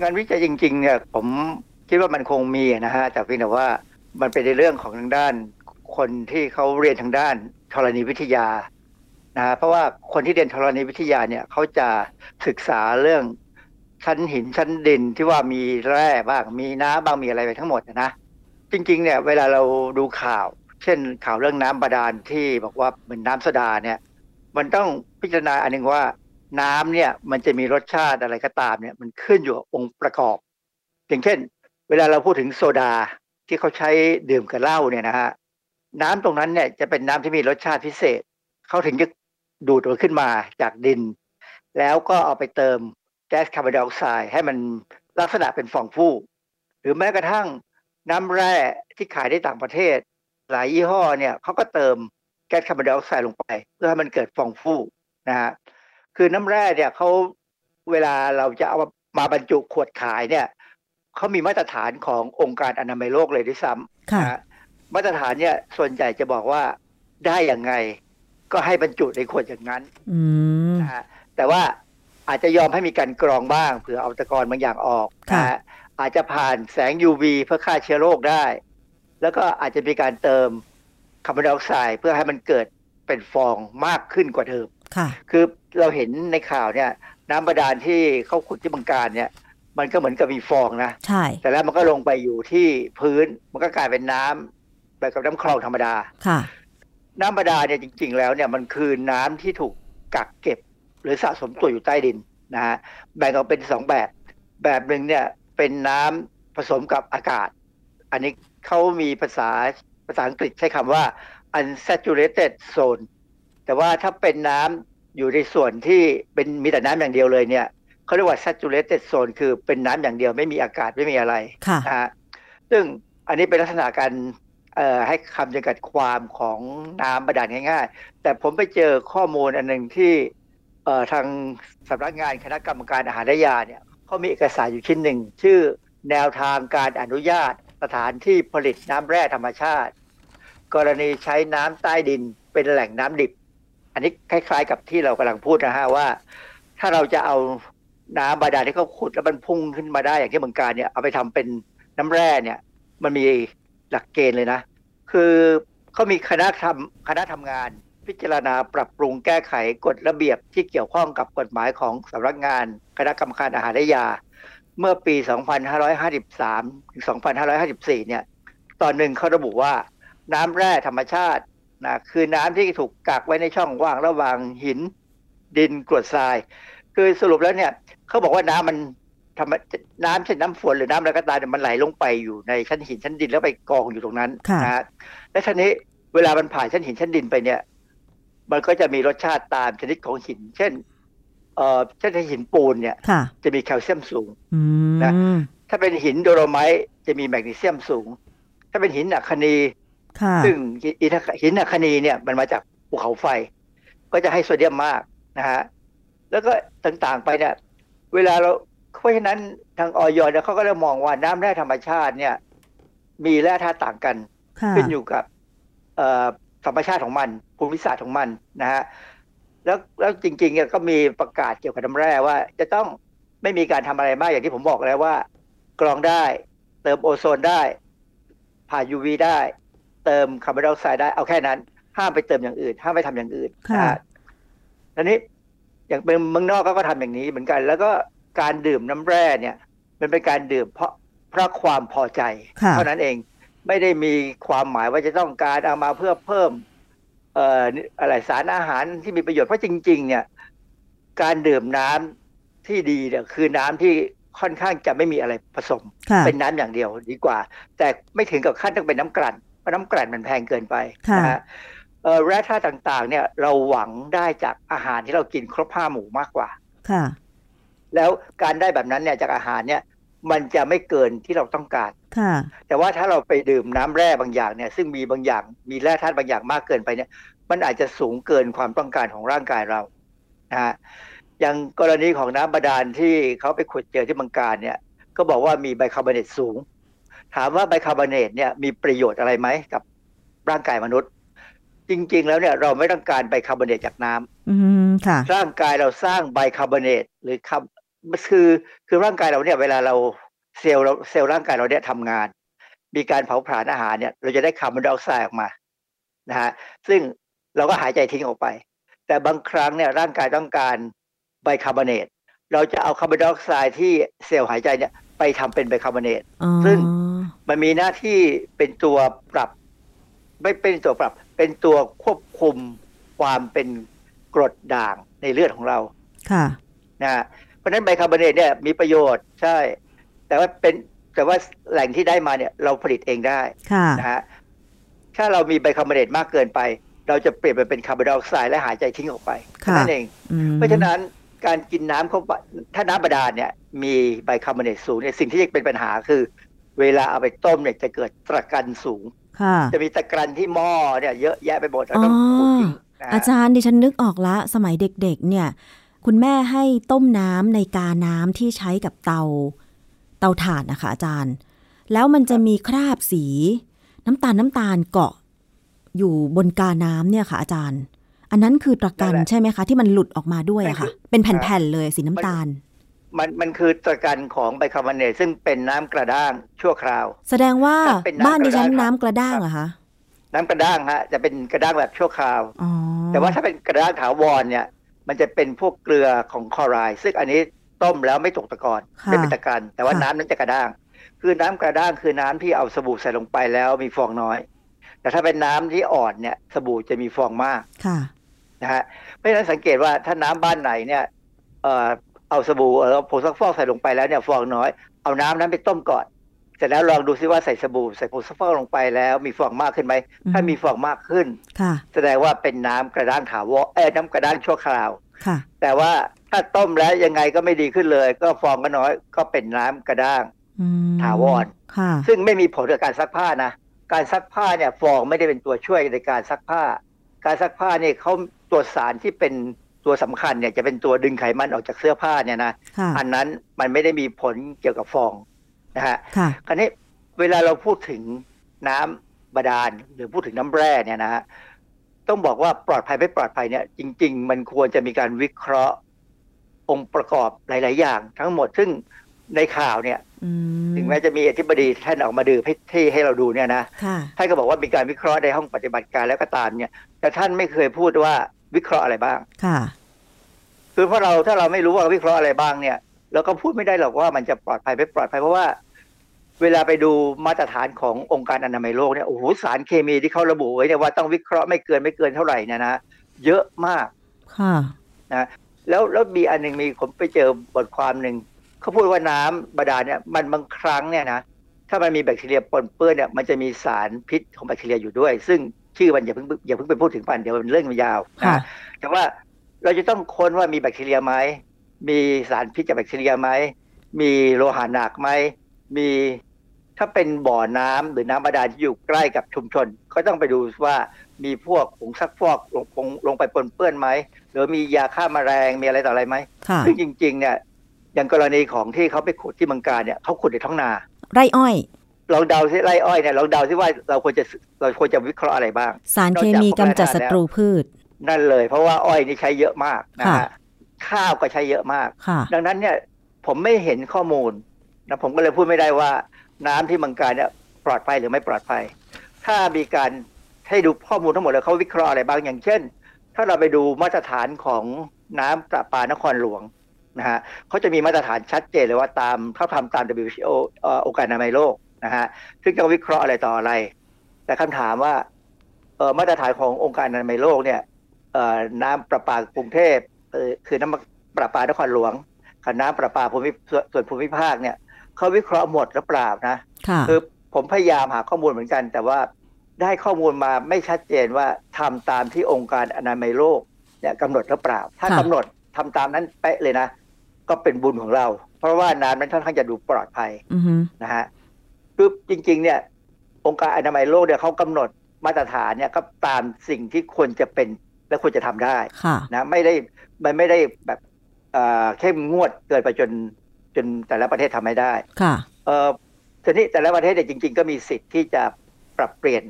งานวิจัยจริงๆเนี่ยผม คิดว่ามันคงมีนะฮะแต่เพียงแต่ว่ามันเป็นในเรื่องของทางด้าน คนที่เขาเรียนทางด้านธรณีวิทยานะฮะเพราะว่าคนที่เรียนธรณีวิทยาเนี่ยเขาจะศึกษาเรื่องชั้นหินชั้นดินที่ว่ามีแร่บ้างมีน้ำบ้างมีอะไรไปทั้งหมดนะจริงๆเนี่ยเวลาเราดูข่าว เช่นข่าวเรื่องน้ำบาดาลที่บอกว่าเหมือนน้ำโซดาเนี่ยมันต้องพิจารณาอันหนึ่งว่าน้ำเนี่ยมันจะมีรสชาติอะไรก็ตามเนี่ยมันขึ้นอยู่กับองค์ประกอบ อย่างเช่น เวลาเราพูดถึงโซดาที่เขาใช้ดื่มกับเหล้าเนี่ยนะฮะน้ำตรงนั้นเนี่ยจะเป็นน้ำที่มีรสชาติพิเศษ เขาถึงจะดูดมันขึ้นมาจากดิน แล้วก็เอาไปเติมแก๊สคาร์บอนไดออกไซด์ให้มันลักษณะเป็นฟองฟู่หรือแม้กระทั่งน้ำแร่ที่ขายได้ต่างประเทศ หลายยี่ห้อเนี่ยเขาก็เติมแก๊สคาร์บอนไดออกไซด์ลงไป เพื่อให้มันเกิดฟองฟู่นะฮะคือน้ำแร่เนี่ยเขาเวลาเราจะเอามาบรรจุขวดขายเนี่ย เขามีมาตรฐานขององค์การอนามัยโลกเลยด้วยซ้ำนะมาตรฐานเนี่ยส่วนใหญ่จะบอกว่าได้อย่างไง ก็ให้บรรจุในขวดอย่างนั้นนะฮะแต่ว่าอาจจะยอมให้มีการกรองบ้างเผื่อเอาตะกอนบางอย่างออกนะฮะอาจจะผ่านแสง UV เพื่อฆ่าเชื้อโรคได้ แล้วก็อาจจะมีการเติมคาร์บอนไดออกไซด์เพื่อให้มันเกิดเป็นฟองมากขึ้นกว่าเดิมคือเราเห็นในข่าวเนี่ย น้ำบาดาลที่เขาขุดที่บังการเนี่ย มันก็เหมือนกับมีฟองนะใช่แต่แล้วมันก็ลงไปอยู่ที่พื้นมันก็กลายเป็นน้ำแบบกับน้ำคลองธรรมดาค่ะ น้ำบาดาลเนี่ยจริง ๆ แล้วเนี่ยมันคือน้ำที่ถูกกักเก็บ หรือสะสมตัวอยู่ใต้ดินนะฮะแบ่งออกเป็นสองแบบ แบบหนึ่งเนี่ยเป็นน้ำผสมกับอากาศ อันนี้เขามีภาษาภาษาอังกฤษใช้คำว่า unsaturated zone แต่ว่าถ้าเป็นน้ำอยู่ในส่วนที่เป็นมีแต่น้ำอย่างเดียวเลยเนี่ย เขาเรียกว่า saturated zone คือเป็นน้ำอย่างเดียวไม่มีอากาศไม่มีอะไรนะฮะซึ่งอันนี้เป็นลักษณะการให้คำจำกัดความของน้ำบาดาลง่ายๆ แต่ผมไปเจอข้อมูลอันหนึ่งที่ทางสำนักงานคณะกรรมการอาหารและยาเนี่ยเขามีเอกสารอยู่ชิ้นหนึ่ง ชื่อแนวทางการอนุญาตสถานที่ผลิตน้ำแร่ธรรมชาติ กรณีใช้น้ำใต้ดินเป็นแหล่งน้ำดิบ อันนี้คล้ายๆกับที่เรากำลังพูดนะฮะว่า ถ้าเราจะเอา น้ำบาดาลที่เขาขุดแล้วมันพุ่งขึ้นมาได้อย่างที่เมืองการเนี่ยเอาไปทำเป็นน้ำแร่เนี่ย มันมีหลักเกณฑ์เลยนะ คือเขามีคณะทำคณะทำงาน พิจารณาปรับปรุงแก้ไขกฎระเบียบที่เกี่ยวข้องกับกฎหมายของสำนักงาน คณะกรรมการอาหารและยา เมื่อปี 2553 ถึง 2554 เนี่ย ตอนหนึ่งเขาระบุว่าน้ำแร่ธรรมชาตินะคือน้ำที่ถูกกักไว้ในช่องว่างระหว่างหินดินกรวดทราย คือสรุปแล้วเนี่ย เขาบอกว่าน้ำมันทำน้ำเช่นน้ำฝนหรือน้ำอะไรก็ตามมันไหลลงไปอยู่ในชั้นหินชั้นดินแล้วไปกองอยู่ตรงนั้นนะและทีนี้เวลามันผ่านชั้นหินชั้นดินไปเนี่ย มันก็จะมีรสชาติตามชนิดของหิน เช่น เอ่อเช่นหินปูนเนี่ยค่ะจะมีแคลเซียมสูงอืมนะถ้าเป็นหินโดโลไมต์จะมีแมกนีเซียมสูง ถ้าเป็นหินอัคนีค่ะซึ่งหินอัคนีเนี่ย มันมาจากภูเขาไฟ ก็จะให้โซเดียมมากนะฮะแล้วก็ต่างๆไปเนี่ย เวลาเราเพราะฉะนั้นทางออยเนี่ยเขาก็ได้มองว่าน้ำแร่ธรรมชาติเนี่ย มีแร่ธาตุต่างกันค่ะขึ้นอยู่กับเอ่อธรรมชาติของมัน ภูมิศาสตร์ของมันนะฮะแล้วแล้วจริงๆเนี่ยก็มีประกาศเกี่ยวกับน้ำแร่ว่า จะต้องไม่มีการทำอะไรมากอย่างที่ผมบอกแล้วว่า กรองได้ เติมโอโซนได้ ผ่าน UV ได้ เติมคาร์บอนไดออกไซด์ได้เอาแค่นั้น ห้ามไปเติมอย่างอื่น ห้ามไปทำอย่างอื่นค่ะนะฮะทีนี้ อย่างเป็นเมืองนอกเขาก็ทำอย่างนี้เหมือนกัน แล้วก็การดื่มน้ำแร่เนี่ย มันเป็นการดื่มเพราะเพราะความพอใจค่ะเท่านั้นเองไม่ได้มีความหมายว่าจะต้องการเอามาเพื่อเพิ่ม เอ่ออะไรสารอาหารที่มีประโยชน์เพราะจริง ๆ เนี่ย การดื่มน้ำที่ดีเนี่ยคือน้ำที่ค่อนข้างจะไม่มีอะไรผสมค่ะเป็นน้ำอย่างเดียวดีกว่า แต่ไม่ถึงกับขั้นต้องเป็นน้ำกลั่นเพราะน้ำกลั่นมันแพงเกินไปค่ะนะฮะเอ่อ แร่ธาตุต่างๆ เนี่ยเราหวังได้จากอาหารที่เรากินครบห้าหมู่มากกว่า ค่ะ แล้วการได้แบบนั้นเนี่ยจากอาหารเนี่ยมันจะไม่เกินที่เราต้องการ ค่ะ แต่ว่าถ้าเราไปดื่มน้ำแร่บางอย่างเนี่ยซึ่งมีบางอย่างมีแร่ธาตุบางอย่างมากเกินไปเนี่ย มันอาจจะสูงเกินความต้องการของร่างกายเรานะฮะอย่างกรณีของน้ำบาดาลที่เขาไปขุดเจอที่เมืองการเนี่ย ก็บอกว่ามีไบคาร์บอเนตสูง ถามว่าไบคาร์บอเนตเนี่ยมีประโยชน์อะไรไหมกับร่างกายมนุษย์ จริง ๆ แล้วเนี่ยเราไม่ต้องการไบคาร์บอเนตจากน้ำอืมค่ะร่างกายเราสร้างไบคาร์บอเนตหรือคาร์คือคือร่างกายเราเนี่ยเวลาเราเซลล์เราเซลล์ร่างกายเราเนี่ยทำงาน มีการเผาผลาญอาหารเนี่ย เราจะได้คาร์บอนไดออกไซด์ออกมานะฮะซึ่งเราก็หายใจทิ้งออกไป แต่บางครั้งเนี่ยร่างกายต้องการไบคาร์บอเนตเราจะเอาคาร์บอนไดออกไซด์ที่เซลล์หายใจเนี่ยไปทำเป็นไบคาร์บอเนตอ๋อซึ่งมันมีหน้าที่เป็นตัวปรับ ไม่เป็นตัวปรับ เป็นตัวควบคุมความเป็นกรดด่างในเลือดของเรา ค่ะนะฮะเพราะฉะนั้นไบคาร์บอเนตเนี่ยมีประโยชน์ใช่ แต่ว่าเป็นแต่ว่าแหล่งที่ได้มาเนี่ย เราผลิตเองได้ค่ะนะฮะถ้าเรามีไบคาร์บอเนตมากเกินไป เราจะเปลี่ยนไปเป็นคาร์บอนไดออกไซด์และหายใจทิ้งออกไปค่ะนั่นเองอืมเพราะฉะนั้นการกินน้ำเข้าไปถ้าน้ำบาดาลเนี่ย มีไบคาร์บอเนตสูงเนี่ยสิ่งที่จะเป็นปัญหาคือ เวลาเอาไปต้มเนี่ยจะเกิดตะกันสูงค่ะ จะมีตะกันที่หม้อเนี่ยเยอะแยะไปหมดเราต้องอ๋อขูดทิ้งนะฮะอาจารย์ดิฉันนึกออกละ สมัยเด็กๆ เนี่ย คุณแม่ให้ต้มน้ำในกาน้ำที่ใช้กับเตา เตาถ่านนะคะอาจารย์ แล้วมันจะมีคราบสี น้ำตาลน้ำตาลเกาะ อยู่บนกาน้ำเนี่ยค่ะ อาจารย์ อันนั้นคือตะกันใช่ไหมคะ ที่มันหลุดออกมาด้วยอะค่ะ เป็นแผ่นๆเลยสีน้ำตาล มันมันคือตะกันของไบคาร์บอเนตซึ่งเป็นน้ำกระด้างชั่วคราว แสดงว่าถ้าเป็นน้ำบ้านดิฉันกระด้างน้ำกระด้างเหรอคะน้ำกระด้างฮะจะเป็นกระด้างแบบชั่วคราวอ๋อแต่ว่าถ้าเป็นกระด้างถาวรเนี่ย มันจะเป็นพวกเกลือของคลอไรด์ซึ่งอันนี้ต้มแล้วไม่ตกตะกอนค่ะไม่เป็นตะกันแต่ว่าค่ะน้ำนั้นจะกระด้าง คือน้ำกระด้างคือน้ำที่เอาสบู่ใส่ลงไปแล้วมีฟองน้อย แต่ถ้าเป็นน้ำที่อ่อนเนี่ย สบู่จะมีฟองมากค่ะนะฮะเพราะฉะนั้นสังเกตว่าถ้าน้ำบ้านไหนเนี่ย เอ่อเอาสบู่เออผงซักฟอกใส่ลงไปแล้วเนี่ยฟองน้อย เอาน้ำนั้นไปต้มก่อนเสร็จแล้วลองดูซิว่าใส่สบู่ใส่ผงซักฟอกลงไปแล้ว มีฟองมากขึ้นไหมอืมถ้ามีฟองมากขึ้นค่ะแสดงว่าเป็นน้ำกระด้างถาวรเอ้ยน้ำกระด้างชั่วคราวค่ะแต่ว่าถ้าต้มแล้วยังไงก็ไม่ดีขึ้นเลย ก็ฟองก็น้อยก็เป็นน้ำกระด้างอืมถาวรค่ะซึ่งไม่มีผลกับการซักผ้านะการซักผ้าเนี่ยฟองไม่ได้เป็นตัวช่วยในการซักผ้า การซักผ้าเนี่ยเขาตัวสารที่เป็น ตัวสำคัญเนี่ยจะเป็นตัวดึงไขมันออกจากเสื้อผ้าเนี่ยนะค่ะอันนั้นมันไม่ได้มีผลเกี่ยวกับฟองนะฮะค่ะคราวนี้เวลาเราพูดถึงน้ำบาดาลหรือพูดถึงน้ำแร่เนี่ยนะฮะต้องบอกว่าปลอดภัยไม่ปลอดภัยเนี่ย จริง ๆ มันควรจะมีการวิเคราะห์องค์ประกอบหลาย ๆ อย่าง ทั้งหมดซึ่งในข่าวเนี่ยอืมถึงแม้จะมีอธิบดีท่านออกมาดื่มให้ที่ให้เราดูเนี่ยนะค่ะท่านก็บอกว่ามีการวิเคราะห์ในห้องปฏิบัติการแล้วก็ตามเนี่ย แต่ท่านไม่เคยพูดว่า วิเคราะห์อะไรบ้าง ค่ะ คือเพราะเราถ้าเราไม่รู้ว่าวิเคราะห์อะไรบ้างเนี่ยเราก็พูดไม่ได้หรอกว่ามันจะปลอดภัยไม่ปลอดภัยเพราะว่า เวลาไปดูมาตรฐานขององค์การอนามัยโลกเนี่ยโอ้โหสารเคมีที่เขาระบุไว้เนี่ยว่าต้องวิเคราะห์ไม่เกินไม่เกินเท่าไหร่เนยนะเยอะมาก ค่ะแล้วแล้วมีอันหนึ่งมีผมไปเจอบทความหนึ่งเขาพูดว่าน้ำบาดาลเนี่ยมันบางครั้งเนี่ยนะถ้ามันมีแบคทีเรียปนเปื้อนเนี่ยมันจะมีสารพิษของแบคทีเรียอยู่ด้วย ซึ่ง ชื่อมันอย่าเพิ่งอย่าเพิ่งไปพูดถึงมันเดี๋ยวมันเรื่องมันยาวนะแต่ว่าเราจะต้องค้นว่ามีแบคทีเรียไหมมีสารพิษจากแบคทีเรียไหมมีโลหะหนักไหมมีถ้าเป็นบ่อน้ำหรือน้ำบาดาลที่อยู่ใกล้กับชุมชน ก็ต้องไปดูว่ามีพวกผงซักฟอกลงลงลงไปปนเปื้อนไหมหรือมียาฆ่ามาแมลงมีอะไรต่ออะไรไหมซึ่งจริง ๆ เนี่ยอย่างกรณีของที่เขาไปขุดที่เมืองการเนี่ยเขาขุดในท้องนา ไรอ้อย ลองเดาซิไรอ้อยเนี่ยลองเดาซิว่าเราควรจะเราควรจะวิเคราะห์อะไรบ้าง สารเคมีกำจัดศัตรูพืช นั่นเลย เพราะว่าอ้อยนี่ใช้เยอะมากนะฮะข้าวก็ใช้เยอะมาก ดังนั้นเนี่ย ผมไม่เห็นข้อมูลนะผมก็เลยพูดไม่ได้ว่า น้ำที่เมืองการเนี่ยปลอดภัยหรือไม่ปลอดภัย ถ้ามีการให้ดูข้อมูลทั้งหมดแล้วเขาวิเคราะห์อะไรบ้างอย่างเช่น ถ้าเราไปดูมาตรฐานของน้ำประปานครหลวงนะฮะเขาจะมีมาตรฐานชัดเจนเลยว่าตามเขาทำตาม WHO องค์การอนามัยโลก นะฮะซึ่งจะวิเคราะห์อะไรต่ออะไร แต่คำถามว่าเออมาตรฐานขององค์การอนามัยโลกเนี่ยเออน้ำประปากรุงเทพเออคือน้ำประปานครหลวงกับน้ำประปาภูมิส่วนภูมิภาคเนี่ยเขาวิเคราะห์หมดหรือเปล่านะคือผมพยายามหาข้อมูลเหมือนกัน แต่ว่าได้ข้อมูลมาไม่ชัดเจนว่าทำตามที่องค์การอนามัยโลกเนี่ยกำหนดหรือเปล่า ถ้ากำหนดทำตามนั้นเป๊ะเลยนะ ก็เป็นบุญของเรา เพราะว่าน้ำนั้นค่อนข้างจะดูปลอดภัยนะฮะ คือจริง ๆ เนี่ย องค์การอนามัยโลกเนี่ยเขากำหนดมาตรฐานเนี่ยก็ตามสิ่งที่ควรจะเป็นและควรจะทำได้นะไม่ได้มันไม่ได้แบบเข้มงวดเกินไปจนจนแต่ละประเทศทำไม่ได้ค่ะเออทีนี้แต่ละประเทศเนี่ยจริง ๆ ก็มีสิทธิ์ที่จะปรับเปลี่ยน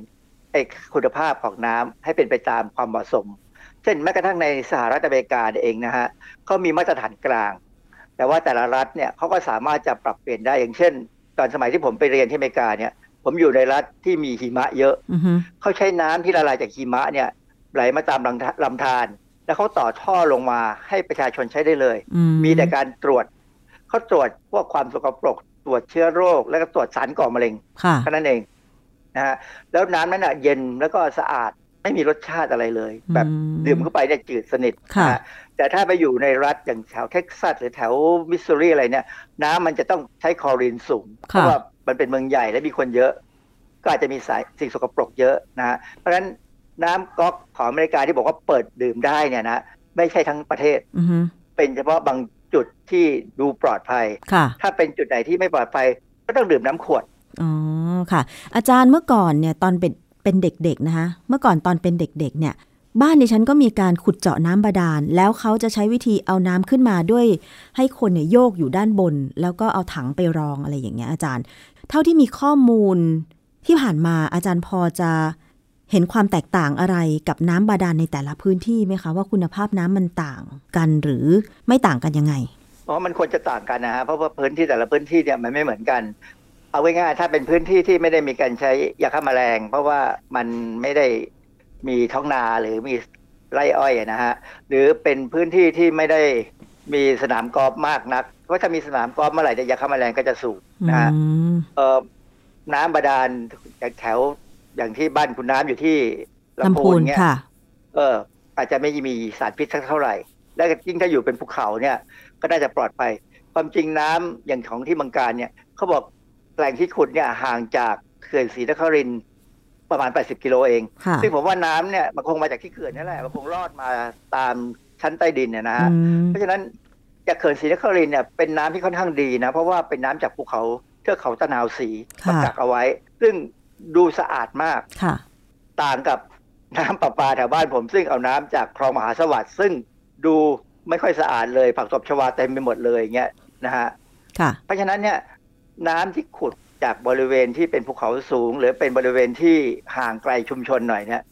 ไอ้คุณภาพของน้ำให้เป็นไปตามความเหมาะสม เช่นแม้กระทั่งในสหรัฐอเมริกาเองนะฮะเขามีมาตรฐานกลาง แต่ว่าแต่ละรัฐเนี่ยเขาก็สามารถจะปรับเปลี่ยนได้อย่างเช่น ตอนสมัยที่ผมไปเรียนที่อเมริกาเนี่ย ผมอยู่ในรัฐที่มีหิมะเยอะเขาใช้น้ำที่ละลายจากหิมะเนี่ยไหลมาตามลำธารแล้วเขาต่อท่อลงมาให้ประชาชนใช้ได้เลย มีแต่การตรวจเขาตรวจพวกความสกปรกตรวจเชื้อโรค แล้วก็ตรวจสารก่อมะเร็งแค่นั้นเองนะฮะแล้วน้ำนั้นอะเย็นแล้วก็สะอาดไม่มีรสชาติอะไรเลย แบบดื่มเข้าไปเนี่ยจืดสนิทนะ แต่ถ้าไปอยู่ในรัฐอย่างแถวเท็กซัสหรือแถวมิสซูรีอะไรเนี่ย น้ำมันจะต้องใช้คลอรีนสูง เพราะว่ามันเป็นเมืองใหญ่และมีคนเยอะ ก็อาจจะมีสายสิ่งสกปรกเยอะนะฮะเพราะฉะนั้นน้ำก๊อกของอเมริกาที่บอกว่าเปิดดื่มได้เนี่ยนะไม่ใช่ทั้งประเทศเป็นเฉพาะบางจุดที่ดูปลอดภัยถ้าเป็นจุดไหนที่ไม่ปลอดภัย ก็ต้องดื่มน้ำขวดอ๋อค่ะ อาจารย์เมื่อก่อนเนี่ยตอนเป็นเป็นเด็กๆนะคะเมื่อก่อนตอนเป็นเด็กๆเนี่ย บ้านดิฉันก็มีการขุดเจาะน้ำบาดาล แล้วเขาจะใช้วิธีเอาน้ำขึ้นมาด้วย ให้คนเนี่ยโยกอยู่ด้านบน แล้วก็เอาถังไปรองอะไรอย่างเงี้ยอาจารย์ เท่าที่มีข้อมูลที่ผ่านมาอาจารย์พอจะเห็นความแตกต่างอะไรกับน้ำบาดาลในแต่ละพื้นที่ไหมคะ ว่าคุณภาพน้ำมันต่างกันหรือไม่ต่างกันยังไงเพราะมันควรจะต่างกันนะฮะเพราะว่าพื้นที่แต่ละพื้นที่เนี่ยมันไม่เหมือนกัน เอาไว้ง่ายถ้าเป็นพื้นที่ที่ไม่ได้มีการใช้ยาฆ่าแมลง เพราะว่ามันไม่ได้ มีท้องนาหรือมีไร่อ้อยนะฮะหรือเป็นพื้นที่ที่ไม่ได้มีสนามกอล์ฟมากนักเพราะถ้ามีสนามกอล์ฟเมื่อไหร่ยาฆ่าแมลงก็จะสูงนะฮะเออน้ำบาดาลจากแถวอย่างที่บ้านคุณน้ำอยู่ที่ลำพูนเนี่ยเออ อาจจะไม่มีสารพิษสักเท่าไหร่ และยิ่งถ้าอยู่เป็นภูเขาเนี่ย ก็น่าจะปลอดภัยความจริงน้ำอย่างของที่เมืองการเนี่ยเขาบอกแหล่งที่ขุดเนี่ยห่างจากเขื่อนศรีนคริน ประมาณ 80 กิโลเอง ซึ่งผมว่าน้ำเนี่ยมันคงมาจากที่เขื่อนนี่แหละมันคงรอดมาตามชั้นใต้ดินเนี่ยนะฮะเพราะฉะนั้นจากเขื่อนศรีนครินเนี่ยเป็นน้ำที่ค่อนข้างดีนะ เพราะว่าเป็นน้ำจากภูเขาเทือกเขาตะนาวสีมากักเอาไว้ ซึ่งดูสะอาดมากค่ะ ต่างกับน้ำประปาแถวบ้านผม ซึ่งเอาน้ำจากคลองมหาสวัสดิ์ซึ่งดูไม่ค่อยสะอาดเลย ผักตบชวาเต็มไปหมดเลยเงี้ยนะฮะค่ะเพราะฉะนั้นเนี่ยน้ำที่ขุด จากบริเวณที่เป็นภูเขาสูง หรือเป็นบริเวณที่ห่างไกลชุมชนหน่อยเนี่ย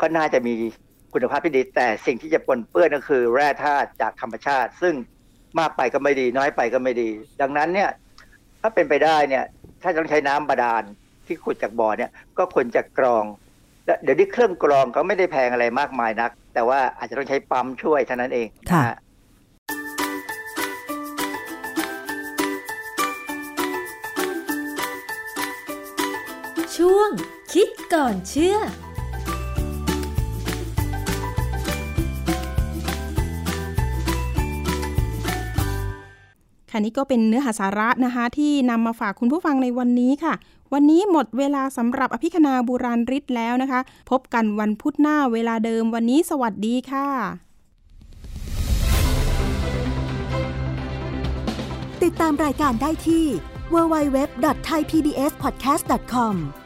ก็น่าจะมีคุณภาพที่ดี แต่สิ่งที่จะปนเปื้อนก็คือแร่ธาตุจากธรรมชาติ ซึ่งมากไปก็ไม่ดี น้อยไปก็ไม่ดี ดังนั้นเนี่ย ถ้าเป็นไปได้เนี่ย ถ้าต้องใช้น้ำบาดาลที่ขุดจากบ่อเนี่ย ก็ควรจะกรองเดี๋ยวนี้เครื่องกรองก็ไม่ได้แพงอะไรมากมายนัก แต่ว่าอาจจะต้องใช้ปั๊มช่วยเท่านั้นเองค่ะ ช่วง คิดก่อนเชื่อค่ะนี่ก็เป็นเนื้อหาสาระนะคะ ที่นำมาฝากคุณผู้ฟังในวันนี้ค่ะ วันนี้หมดเวลาสำหรับอภิคณาบุราริศแล้วนะคะ พบกันวันพุธหน้าเวลาเดิมวันนี้สวัสดีค่ะ ติดตามรายการได้ที่ www.thaipbspodcast.com